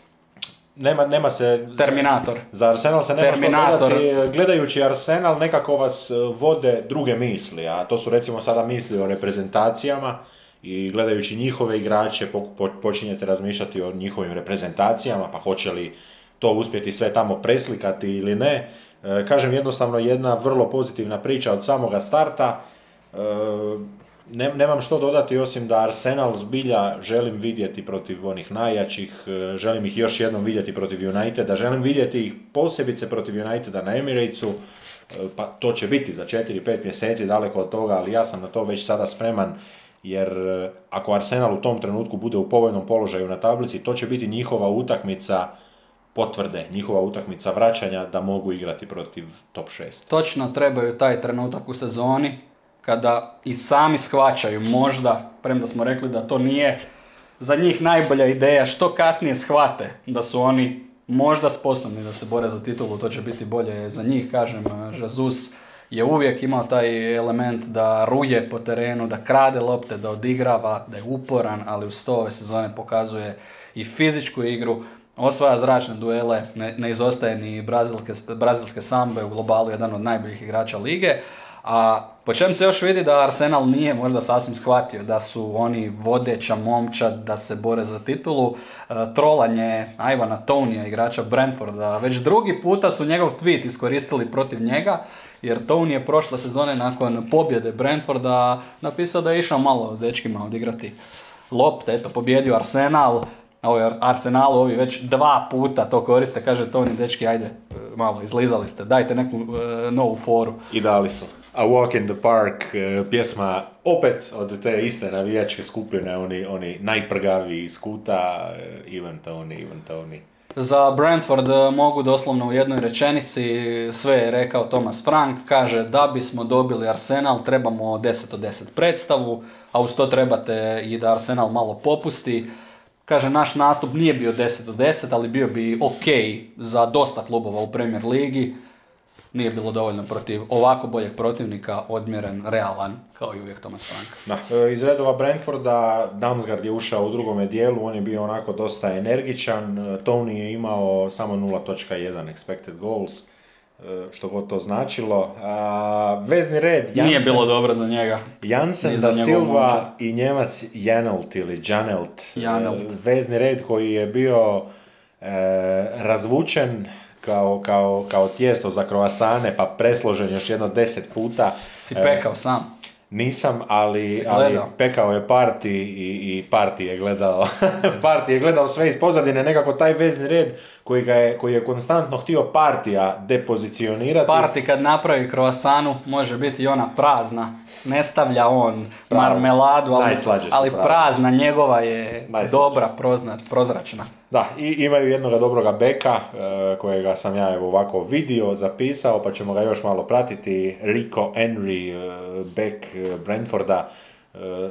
Speaker 2: nema, nema se...
Speaker 1: Terminator.
Speaker 2: Za Arsenal se nema Terminator. što dodati. Gledajući Arsenal nekako vas e, vode druge misli, a to su recimo sada misli o reprezentacijama i gledajući njihove igrače po, počinjete razmišljati o njihovim reprezentacijama, pa hoće li to uspjeti sve tamo preslikati ili ne. E, kažem jednostavno jedna vrlo pozitivna priča od samoga starta. Ne, nemam što dodati osim da Arsenal zbilja želim vidjeti protiv onih najjačih, e, želim ih još jednom vidjeti protiv Uniteda, želim vidjeti ih posebice protiv Uniteda na Emiratesu, e, pa to će biti za 4-5 mjeseci daleko od toga, ali ja sam na to već sada spreman, jer e, ako Arsenal u tom trenutku bude u povoljnom položaju na tablici, to će biti njihova utakmica potvrde, njihova utakmica vraćanja da mogu igrati protiv top 6.
Speaker 1: Točno trebaju taj trenutak u sezoni, kada i sami shvaćaju možda, premda smo rekli da to nije za njih najbolja ideja, što kasnije shvate da su oni možda sposobni da se bore za titulu, to će biti bolje za njih, kažem, Jesus je uvijek imao taj element da ruje po terenu, da krade lopte, da odigrava, da je uporan, ali uz to ove sezone pokazuje i fizičku igru, osvaja zračne duele, ne, ne izostaje ni brazilske, brazilske sambe u globalu, jedan od najboljih igrača lige, a po čem se još vidi da Arsenal nije možda sasvim shvatio da su oni vodeća momčad da se bore za titulu. E, trolanje Ivana Tonija, igrača Brentforda, već drugi puta su njegov tweet iskoristili protiv njega, jer Tony je prošle sezone nakon pobjede Brentforda napisao da je išao malo s dečkima odigrati lopte, eto, pobjedio Arsenal, ovo Arsenal ovi već dva puta to koriste, kaže Toni, dečki, ajde, e, malo, izlizali ste, dajte neku e, novu foru.
Speaker 2: I dali su. A Walk in the Park, e, pjesma opet od te iste navijačke skupine, oni, oni najprgaviji iz kuta, Ivan Tony, Ivan Tony.
Speaker 1: Za Brentford mogu doslovno u jednoj rečenici, sve je rekao Thomas Frank, kaže da bismo dobili Arsenal trebamo 10 od 10 predstavu, a uz to trebate i da Arsenal malo popusti. Kaže, naš nastup nije bio 10 od 10, ali bio bi ok za dosta klubova u Premier Ligi. Nije bilo dovoljno protiv ovako boljeg protivnika, odmjeren, realan, kao i uvijek Thomas Frank.
Speaker 2: Da. E, iz redova Brentforda, Damsgaard je ušao u drugome dijelu, on je bio onako dosta energičan, e, Tony je imao samo 0.1 expected goals E, što god to značilo. A, vezni red
Speaker 1: Jansen, Nije bilo dobro za njega.
Speaker 2: Jansen da Silva i Njemac Janelt ili Janelt. Janelt. Vezni red koji je bio e, razvučen kao, kao, kao tijesto za kroasane pa presložen još jedno deset puta.
Speaker 1: Si pekao sam.
Speaker 2: Nisam, ali, ali pekao je parti i, i parti je gledao parti je gledao sve iz pozadine, nekako taj vezni red koji, ga je, koji je konstantno htio partija depozicionirati.
Speaker 1: Parti kad napravi kroasanu može biti i ona prazna, ne stavlja on marmeladu, ali, ali prazna njegova je dobra, prozračna.
Speaker 2: Da, i imaju jednog dobroga beka, e, kojega sam ja evo ovako vidio, zapisao, pa ćemo ga još malo pratiti. Rico Henry, e, bek e, Brentforda,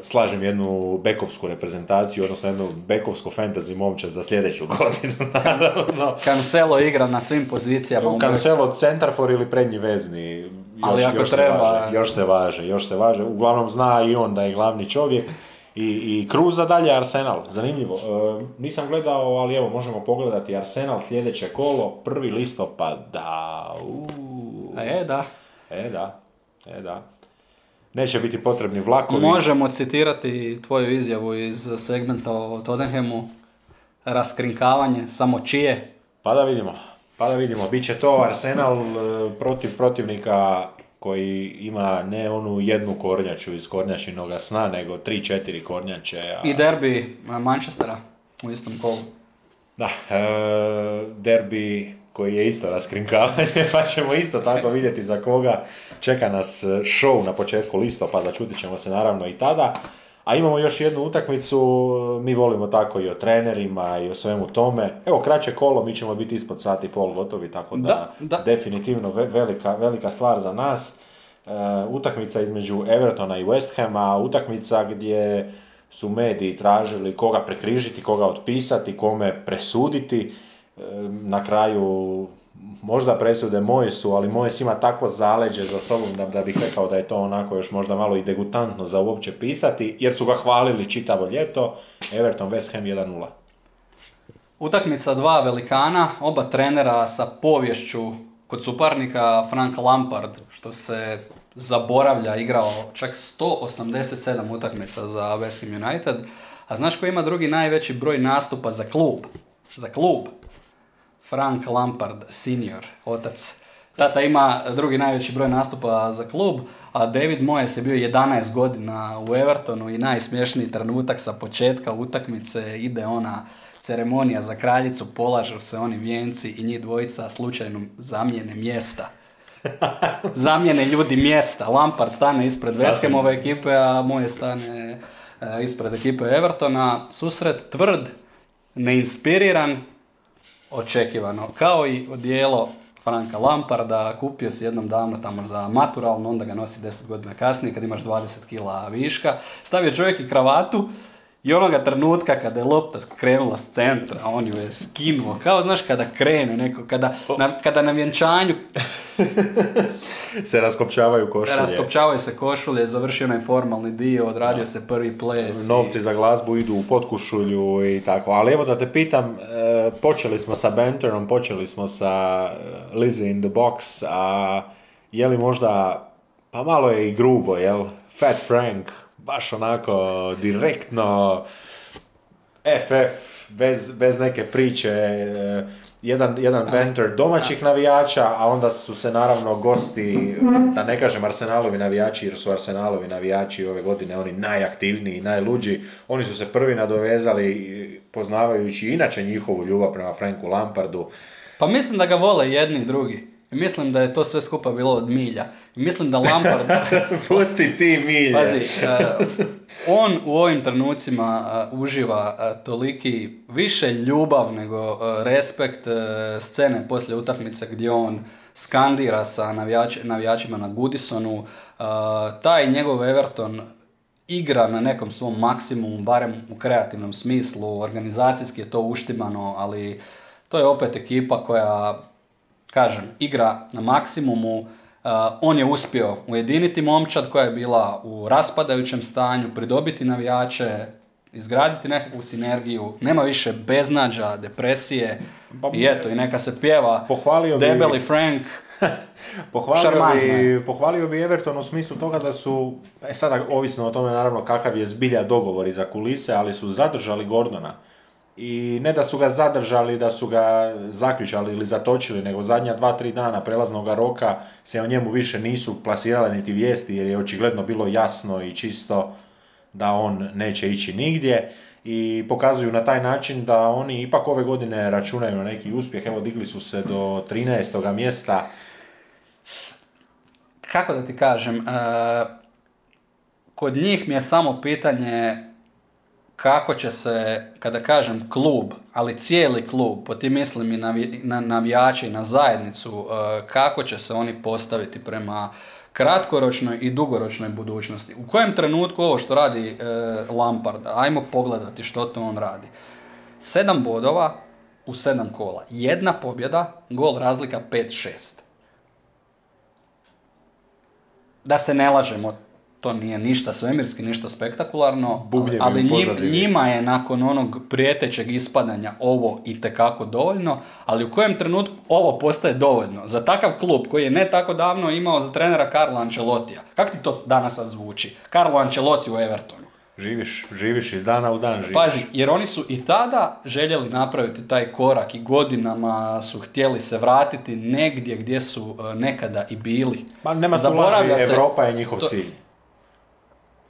Speaker 2: slažem jednu bekovsku reprezentaciju, odnosno jednu bekovsku fantasy momčad za sljedeću godinu, naravno.
Speaker 1: Cancelo igra na svim pozicijama.
Speaker 2: Cancelo centarfor ili prednji vezni. Još,
Speaker 1: Ali ako još treba...
Speaker 2: Se važe, još se važe, još se važe. Uglavnom zna i on da je glavni čovjek. I, i Kruza dalje Arsenal, zanimljivo. E, nisam gledao, ali evo možemo pogledati Arsenal sljedeće kolo, prvi listopada. Uuu.
Speaker 1: E, da.
Speaker 2: E, da. E, da. Neće biti potrebni vlakovi.
Speaker 1: Možemo citirati tvoju izjavu iz segmenta o Tottenhamu. Raskrinkavanje, samo čije?
Speaker 2: Pa da vidimo. Pa da vidimo. Biće to Arsenal e, protiv protivnika koji ima ne onu jednu kornjaču iz kornjačinoga sna, nego tri, četiri kornjače. A...
Speaker 1: I derbi Manchestera u istom kolu.
Speaker 2: Da, e, derbi koji je isto raskrinkavanje, pa ćemo isto tako vidjeti za koga čeka nas show na početku listopada, čutit ćemo se naravno i tada. A imamo još jednu utakmicu, mi volimo tako i o trenerima i o svemu tome. Evo, kraće kolo, mi ćemo biti ispod sati i pol gotovi, tako da,
Speaker 1: Da, da.
Speaker 2: definitivno ve- velika, velika stvar za nas. E, utakmica između Evertona i West Hama, utakmica gdje su mediji tražili koga prekrižiti, koga otpisati, kome presuditi. Na kraju možda presude moje su, ali moje ima takvo zaleđe za sobom da, da bih rekao da je to onako još možda malo i degutantno za uopće pisati, jer su ga hvalili čitavo ljeto. Everton West Ham 1-0.
Speaker 1: Utakmica dva velikana, oba trenera sa povješću kod suparnika Frank Lampard, što se zaboravlja, igrao čak 187 utakmica za West Ham United. A znaš ko ima drugi najveći broj nastupa za klub? Za klub. Frank Lampard senior, otac. Tata ima drugi najveći broj nastupa za klub, a David Moyes je bio 11 godina u Evertonu i najsmješniji trenutak sa početka utakmice ide ona ceremonija za kraljicu, polažu se oni vijenci i njih dvojica slučajno zamijene mjesta. Zamijene ljudi mjesta. Lampard stane ispred. Hamove ekipe, a moje stane e, ispred ekipe Evertona. Susret tvrd, neinspiriran, očekivano. Kao i odijelo Franka Lamparda, kupio si jednom davno tamo za maturalno, onda ga nosi 10 godina kasnije kad imaš 20 kila viška. Stavio čovjek i kravatu i onoga trenutka kada je lopta krenula s centra, on ju je skinuo. Kao, znaš, kada krene neko, kada na, kada na vjenčanju
Speaker 2: Se raskopčavaju košulje.
Speaker 1: raskopčavaju se košulje, završio onaj formalni dio, odradio se prvi ples. i-
Speaker 2: Novci za glazbu idu u potkušulju i tako. Ali evo da te pitam, e, počeli smo sa banterom, počeli smo sa e, Lizzie in the box, a je li možda, pa malo je i grubo, jel? Fat Frank, baš onako direktno, FF, bez, bez neke priče, e, jedan, jedan banter domaćih navijača, a onda su se naravno gosti, da ne kažem Arsenalovi navijači, jer su Arsenalovi navijači ove godine oni najaktivniji i najluđi, oni su se prvi nadovezali poznavajući inače njihovu ljubav prema Franku Lampardu.
Speaker 1: Pa mislim da ga vole jedni i drugi. Mislim da je to sve skupa bilo od milja. Mislim da Lampard...
Speaker 2: Pusti ti milje.
Speaker 1: Pazi, e, on u ovim trenucima e, uživa e, toliki više ljubav nego respekt scene poslije utakmice gdje on skandira sa navijač- navijačima na Goodisonu. Taj njegov Everton igra na nekom svom maksimumu, barem u kreativnom smislu, organizacijski je to uštimano, ali to je opet ekipa koja kažem, igra na maksimumu. Uh, on je uspio ujediniti momčad koja je bila u raspadajućem stanju, pridobiti navijače, izgraditi nekakvu sinergiju, nema više beznađa, depresije
Speaker 2: Pa,
Speaker 1: i eto, i neka se pjeva
Speaker 2: pohvalio bi-
Speaker 1: Debeli Frank.
Speaker 2: Pohvalio bi, pohvalio bi Everton u smislu toga da su, e sada ovisno o tome naravno kakav je zbilja dogovor iza kulise, ali su zadržali Gordona. I ne da su ga zadržali, da su ga zaključali ili zatočili, nego zadnja dva, tri dana prelaznog roka se o njemu više nisu plasirale niti vijesti, jer je očigledno bilo jasno i čisto da on neće ići nigdje. I pokazuju na taj način da oni ipak ove godine računaju na neki uspjeh. Evo, digli su se do 13. mjesta.
Speaker 1: Kako da ti kažem, e, kod njih mi je samo pitanje kako će se, kada kažem klub, ali cijeli klub, po tim mislim i na navijače i na zajednicu, e, kako će se oni postaviti prema kratkoročnoj i dugoročnoj budućnosti. U kojem trenutku ovo što radi e, Lampard, ajmo pogledati što to on radi. Sedam bodova u sedam kola. Jedna pobjeda, gol razlika 5-6 da se ne lažemo, to nije ništa svemirski, ništa spektakularno,
Speaker 2: Bubnjevi
Speaker 1: ali njim- njima je nakon onog prijetećeg ispadanja ovo i tekako dovoljno, ali u kojem trenutku ovo postaje dovoljno? Za takav klub koji je ne tako davno imao za trenera Carlo Ancelotija. Kako ti to danas sad zvuči? Carlo Ancelotti u Evertonu.
Speaker 2: Živiš, živiš iz dana u dan živiš.
Speaker 1: Pazi, jer oni su i tada željeli napraviti taj korak i godinama su htjeli se vratiti negdje gdje su e, nekada i bili.
Speaker 2: Ma nema
Speaker 1: Zaboravlja se-
Speaker 2: Europa je njihov
Speaker 1: to-
Speaker 2: cilj.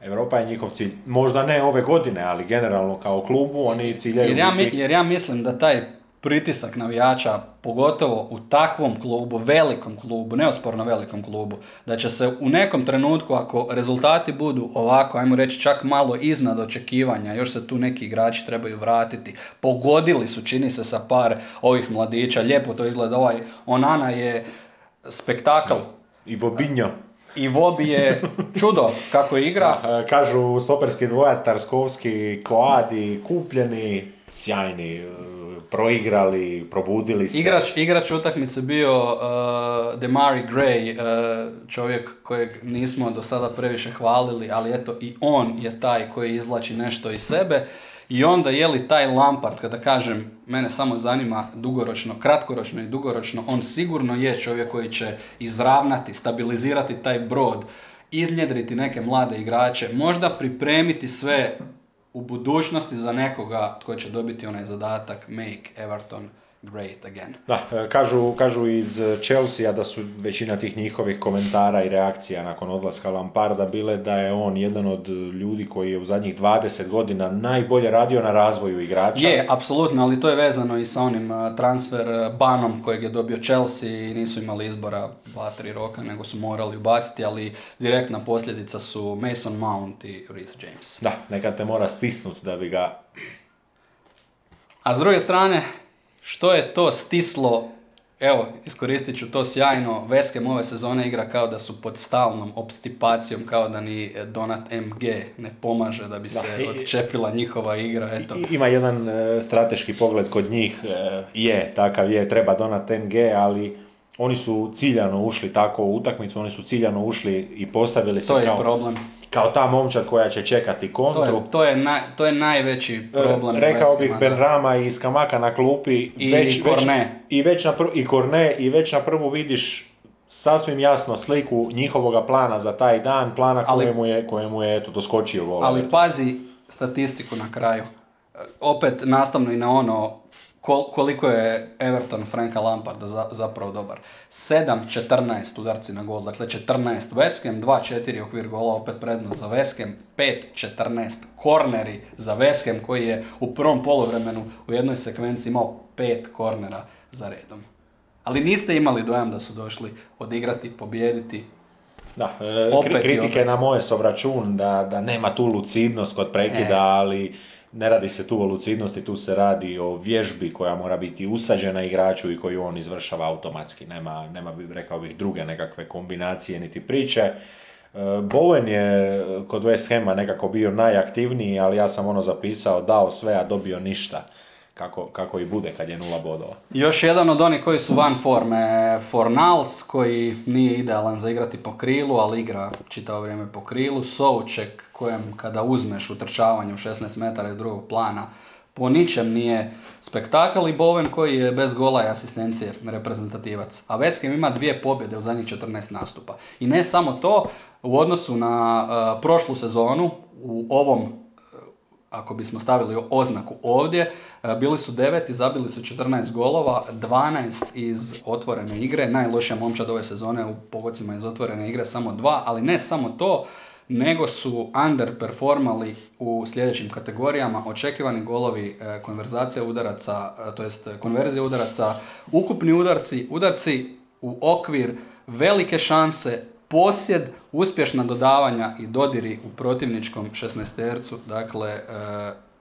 Speaker 2: Europa je njihov cilj. Možda ne ove godine, ali generalno kao klubu oni ciljaju
Speaker 1: Jer ja, mi- jer ja mislim da taj pritisak navijača, pogotovo u takvom klubu, velikom klubu, neosporno velikom klubu, da će se u nekom trenutku, ako rezultati budu ovako, ajmo reći čak malo iznad očekivanja, još se tu neki igrači trebaju vratiti, pogodili su, čini se, sa par ovih mladića, lijepo to izgleda, ovaj Onana je spektakl
Speaker 2: I Vobinjo.
Speaker 1: I Vobi je čudo kako igra,
Speaker 2: Kažu stoperski dvojac, Tarskovski, Koadi, kupljeni, sjajni, e, proigrali, probudili se.
Speaker 1: Igrač, igrač utakmice bio uh, Demari Gray, uh, čovjek kojeg nismo do sada previše hvalili, ali eto i on je taj koji izvlači nešto iz sebe. I onda je li taj Lampard, kada kažem, mene samo zanima dugoročno, kratkoročno i dugoročno, on sigurno je čovjek koji će izravnati, stabilizirati taj brod, iznjedriti neke mlade igrače, možda pripremiti sve u budućnosti za nekoga tko će dobiti onaj zadatak make Everton great again.
Speaker 2: Da, e, kažu, kažu iz Chelsea da su većina tih njihovih komentara i reakcija nakon odlaska Lamparda bile da je on jedan od ljudi koji je u zadnjih 20 godina najbolje radio na razvoju igrača.
Speaker 1: Je, apsolutno, ali to je vezano i sa onim uh, transfer uh, banom kojeg je dobio Chelsea i nisu imali izbora 2-3 roka, nego su morali ubaciti, ali direktna posljedica su Mason Mount i Reece James.
Speaker 2: Da, nekad te mora stisnut da bi ga...
Speaker 1: A s druge strane, što je to stislo, evo, iskoristit ću to sjajno, Veskem ove sezone igra kao da su pod stalnom obstipacijom, kao da ni Donat MG ne pomaže da bi se
Speaker 2: i-
Speaker 1: odčepila njihova igra, eto.
Speaker 2: Ima jedan e, strateški pogled kod njih, e, je, takav je, treba donat MG, ali oni su ciljano ušli tako u utakmicu, oni su ciljano ušli i postavili se
Speaker 1: To je
Speaker 2: kao,
Speaker 1: problem.
Speaker 2: Kao ta momčad koja će čekati
Speaker 1: To
Speaker 2: kontru.
Speaker 1: je, to je, naj- to je najveći problem.
Speaker 2: E, Rekao bih
Speaker 1: Hama, da.
Speaker 2: Benrama i Skamaka na klupi
Speaker 1: I
Speaker 2: već, već,
Speaker 1: Cornet.
Speaker 2: i već na prvu, i Korne i već na prvu vidiš sasvim jasno sliku njihovoga plana za taj dan, plana
Speaker 1: Ali-
Speaker 2: kojemu je, kojemu je eto, doskočio gol.
Speaker 1: Ali pazi statistiku na kraju. E, Opet nastavno i na ono kol- koliko je Everton Franka Lamparda za- zapravo dobar. 7-14 udarci na gol, dakle 14 Veskem, 2-4 okvir gola, opet prednost za Veskem, 5-14 korneri za Veskem koji je u prvom poluvremenu u jednoj sekvenciji imao 5 kornera za redom. Ali niste imali dojam da su došli odigrati, pobijediti,
Speaker 2: Da, e,
Speaker 1: Opet
Speaker 2: kritike
Speaker 1: opet.
Speaker 2: na moje sobračun da, da nema tu lucidnost kod prekida,
Speaker 1: E.
Speaker 2: ali ne radi se tu o lucidnosti, tu se radi o vježbi koja mora biti usađena igraču i koju on izvršava automatski. Nema, nema rekao bih, druge nekakve kombinacije niti priče. E, Bowen je kod West Hama nekako bio najaktivniji, ali ja sam ono zapisao, dao sve, a dobio ništa. Kako, kako i bude kad je nula bodova.
Speaker 1: Još jedan od onih koji su van forme, Fornals, koji nije idealan za igrati po krilu, ali igra čitavo vrijeme po krilu. Souček, kojem kada uzmeš u 16 metara iz drugog plana, po ničem nije spektakl i Bowen koji je bez gola i asistencije reprezentativac. A Ham ima dvije pobjede u zadnjih 14 nastupa. I ne samo to, u odnosu na uh, prošlu sezonu, u ovom ako bismo stavili oznaku ovdje, e, bili su deveti, zabili su 14 golova, 12 iz otvorene igre, najlošija momčad ove sezone u pogodcima iz otvorene igre, samo dva, ali ne samo to, nego su underperformali u sljedećim kategorijama, očekivani golovi, e, konverzacija udaraca, e, to jest konverzija udaraca, ukupni udarci, udarci u okvir, velike šanse, posjed, uspješna dodavanja i dodiri u protivničkom 16-tercu, dakle e,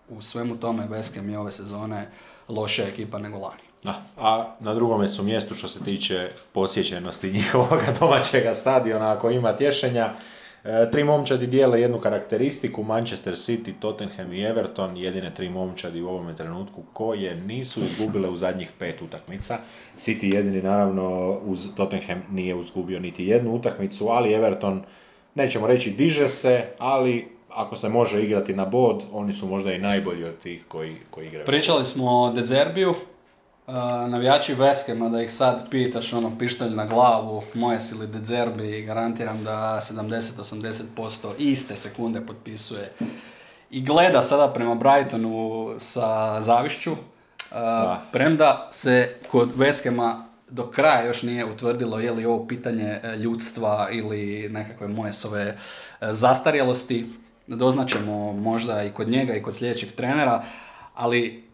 Speaker 1: u svemu tome Ham je ove sezone loša ekipa nego lani.
Speaker 2: Da, a na drugome su mjestu što se tiče posjećenosti njihovog domaćega stadiona ako ima tješenja. E, tri momčadi dijele jednu karakteristiku, Manchester City, Tottenham i Everton, jedine tri momčadi u ovome trenutku koje nisu izgubile u zadnjih pet utakmica. City jedini naravno uz Tottenham nije izgubio niti jednu utakmicu, ali Everton, nećemo reći diže se, ali ako se može igrati na bod, oni su možda i najbolji od tih koji, koji igraju.
Speaker 1: Pričali smo o Dezerbiju, e, navijači West Hama, da ih sad pitaš ono pištolj na glavu, moje si li Dezerbi, garantiram da 70-80% iste sekunde potpisuje i gleda sada prema Brightonu sa zavišću, premda se kod Veskema do kraja još nije utvrdilo je li ovo pitanje e, ljudstva ili nekakve Moesove e, zastarjelosti. Doznaćemo možda i kod njega i kod sljedećeg trenera, ali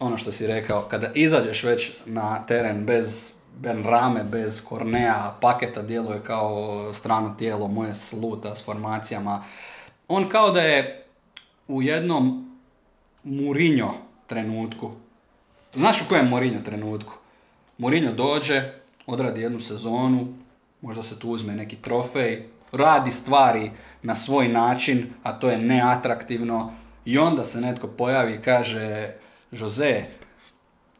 Speaker 1: ono što si rekao, kada izađeš već na teren bez Ben Rame, bez Kornea, paketa djeluje kao strano tijelo, moje sluta s formacijama. On kao da je u jednom Murinjo trenutku. Znaš u kojem Murinjo trenutku? Mourinho dođe, odradi jednu sezonu, možda se tu uzme neki trofej, radi stvari na svoj način, a to je neatraktivno i onda se netko pojavi i kaže Jose,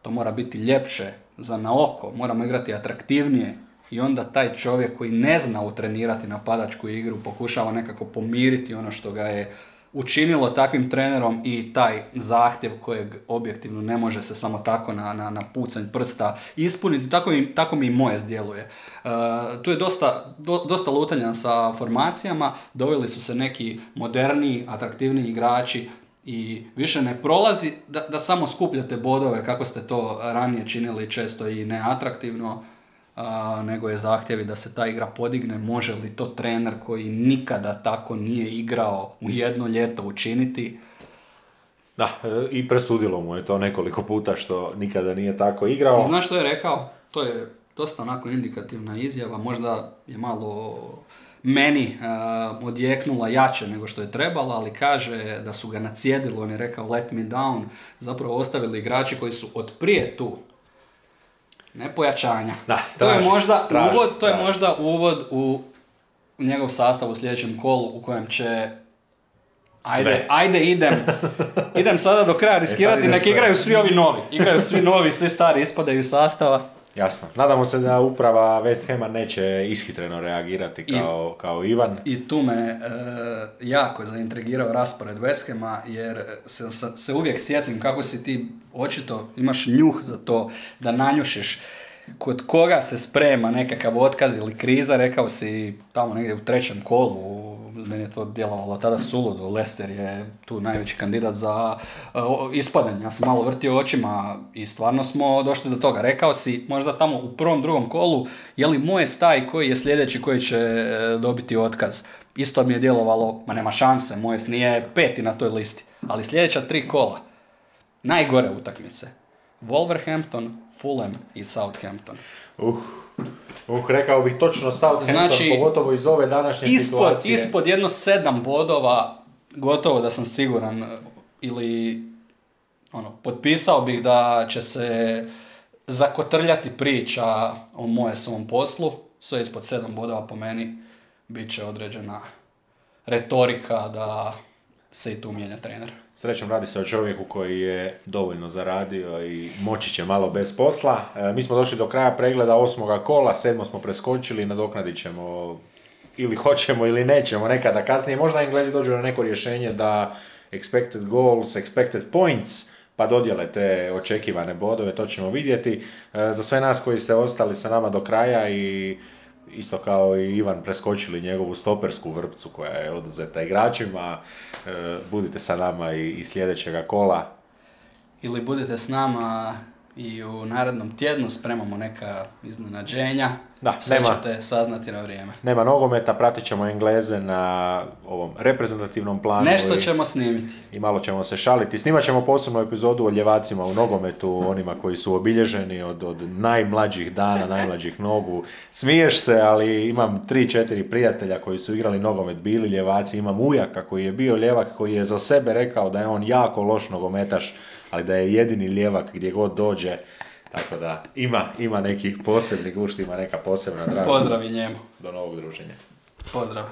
Speaker 1: to mora biti ljepše za na oko, moramo igrati atraktivnije. I onda taj čovjek koji ne zna utrenirati napadačku igru pokušava nekako pomiriti ono što ga je učinilo takvim trenerom i taj zahtjev kojeg objektivno ne može se samo tako na, na, na pucanj prsta ispuniti, tako, mi, tako mi i moje zdjeluje. Uh, tu je dosta, dosta lutanja sa formacijama, doveli su se neki moderniji, atraktivniji igrači, i više ne prolazi da, da samo skupljate bodove kako ste to ranije činili često i neatraktivno, nego je zahtjevi da se ta igra podigne. Može li to trener koji nikada tako nije igrao u jedno ljeto učiniti?
Speaker 2: Da, e, i presudilo mu je to nekoliko puta što nikada nije tako igrao.
Speaker 1: Znaš što je rekao? To je dosta onako indikativna izjava, možda je malo meni uh, odjeknula jače nego što je trebala, ali kaže da su ga nacijedili, on je rekao let me down, zapravo ostavili igrači koji su od prije tu, ne pojačanja.
Speaker 2: Da,
Speaker 1: to je možda uvod, to je možda uvod u njegov sastav u sljedećem kolu u kojem će Ajde, ajde idem, idem sada do kraja e, riskirati, e, nek igraju svi ovi novi. Igraju svi novi, svi stari ispadaju iz sastava.
Speaker 2: Jasno. Nadamo se da uprava West Hama neće ishitreno reagirati kao, I, kao Ivan.
Speaker 1: I tu me e, jako zaintrigirao raspored West Hama jer se, se uvijek sjetim kako si ti očito imaš njuh za to da nanjušiš kod koga se sprema nekakav otkaz ili kriza, rekao si tamo negdje u trećem kolu, meni je to djelovalo tada suludo, Lester je tu najveći kandidat za uh, ispadanje, ja sam malo vrtio očima i stvarno smo došli do toga. Rekao si možda tamo u prvom, drugom kolu, je li moje staj koji je sljedeći koji će e, dobiti otkaz? Isto mi je djelovalo, ma nema šanse, moje nije peti na toj listi, ali sljedeća tri kola, najgore utakmice, Wolverhampton, Fulham i Southampton.
Speaker 2: Uh, uh rekao bih točno Southampton, znači, pogotovo iz ove današnje
Speaker 1: ispod,
Speaker 2: situacije.
Speaker 1: Ispod jedno sedam bodova, gotovo da sam siguran, ili ono, potpisao bih da će se zakotrljati priča o moje svom poslu, sve ispod sedam bodova po meni, bit će određena retorika da se i tu mijenja trener.
Speaker 2: Srećom radi se o čovjeku koji je dovoljno zaradio i moći će malo bez posla. E, mi smo došli do kraja pregleda osmoga kola, sedmo smo preskočili, nadoknadit ćemo ili hoćemo ili nećemo nekada kasnije. Možda Englezi dođu na neko rješenje da expected goals, expected points, pa dodjele te očekivane bodove, to ćemo vidjeti. E, za sve nas koji ste ostali sa nama do kraja i isto kao i Ivan preskočili njegovu stopersku vrpcu koja je oduzeta igračima. E, budite sa nama i, i sljedećega kola.
Speaker 1: Ili budite s nama i u narednom tjednu spremamo neka iznenađenja. Da, Sve nema, ćete saznati na vrijeme.
Speaker 2: Nema nogometa, pratit ćemo Engleze na ovom reprezentativnom planu.
Speaker 1: Nešto ćemo snimiti.
Speaker 2: I malo ćemo se šaliti. Snimat ćemo posebnu epizodu o ljevacima u nogometu, onima koji su obilježeni od, od najmlađih dana, najmlađih nogu. Smiješ se, ali imam tri, četiri prijatelja koji su igrali nogomet, bili ljevaci. Imam ujaka koji je bio ljevak, koji je za sebe rekao da je on jako loš nogometaš ali da je jedini lijevak gdje god dođe, tako da ima, ima neki posebni gušt, ima neka posebna dražba.
Speaker 1: Pozdrav i njemu.
Speaker 2: Do novog druženja.
Speaker 1: Pozdrav.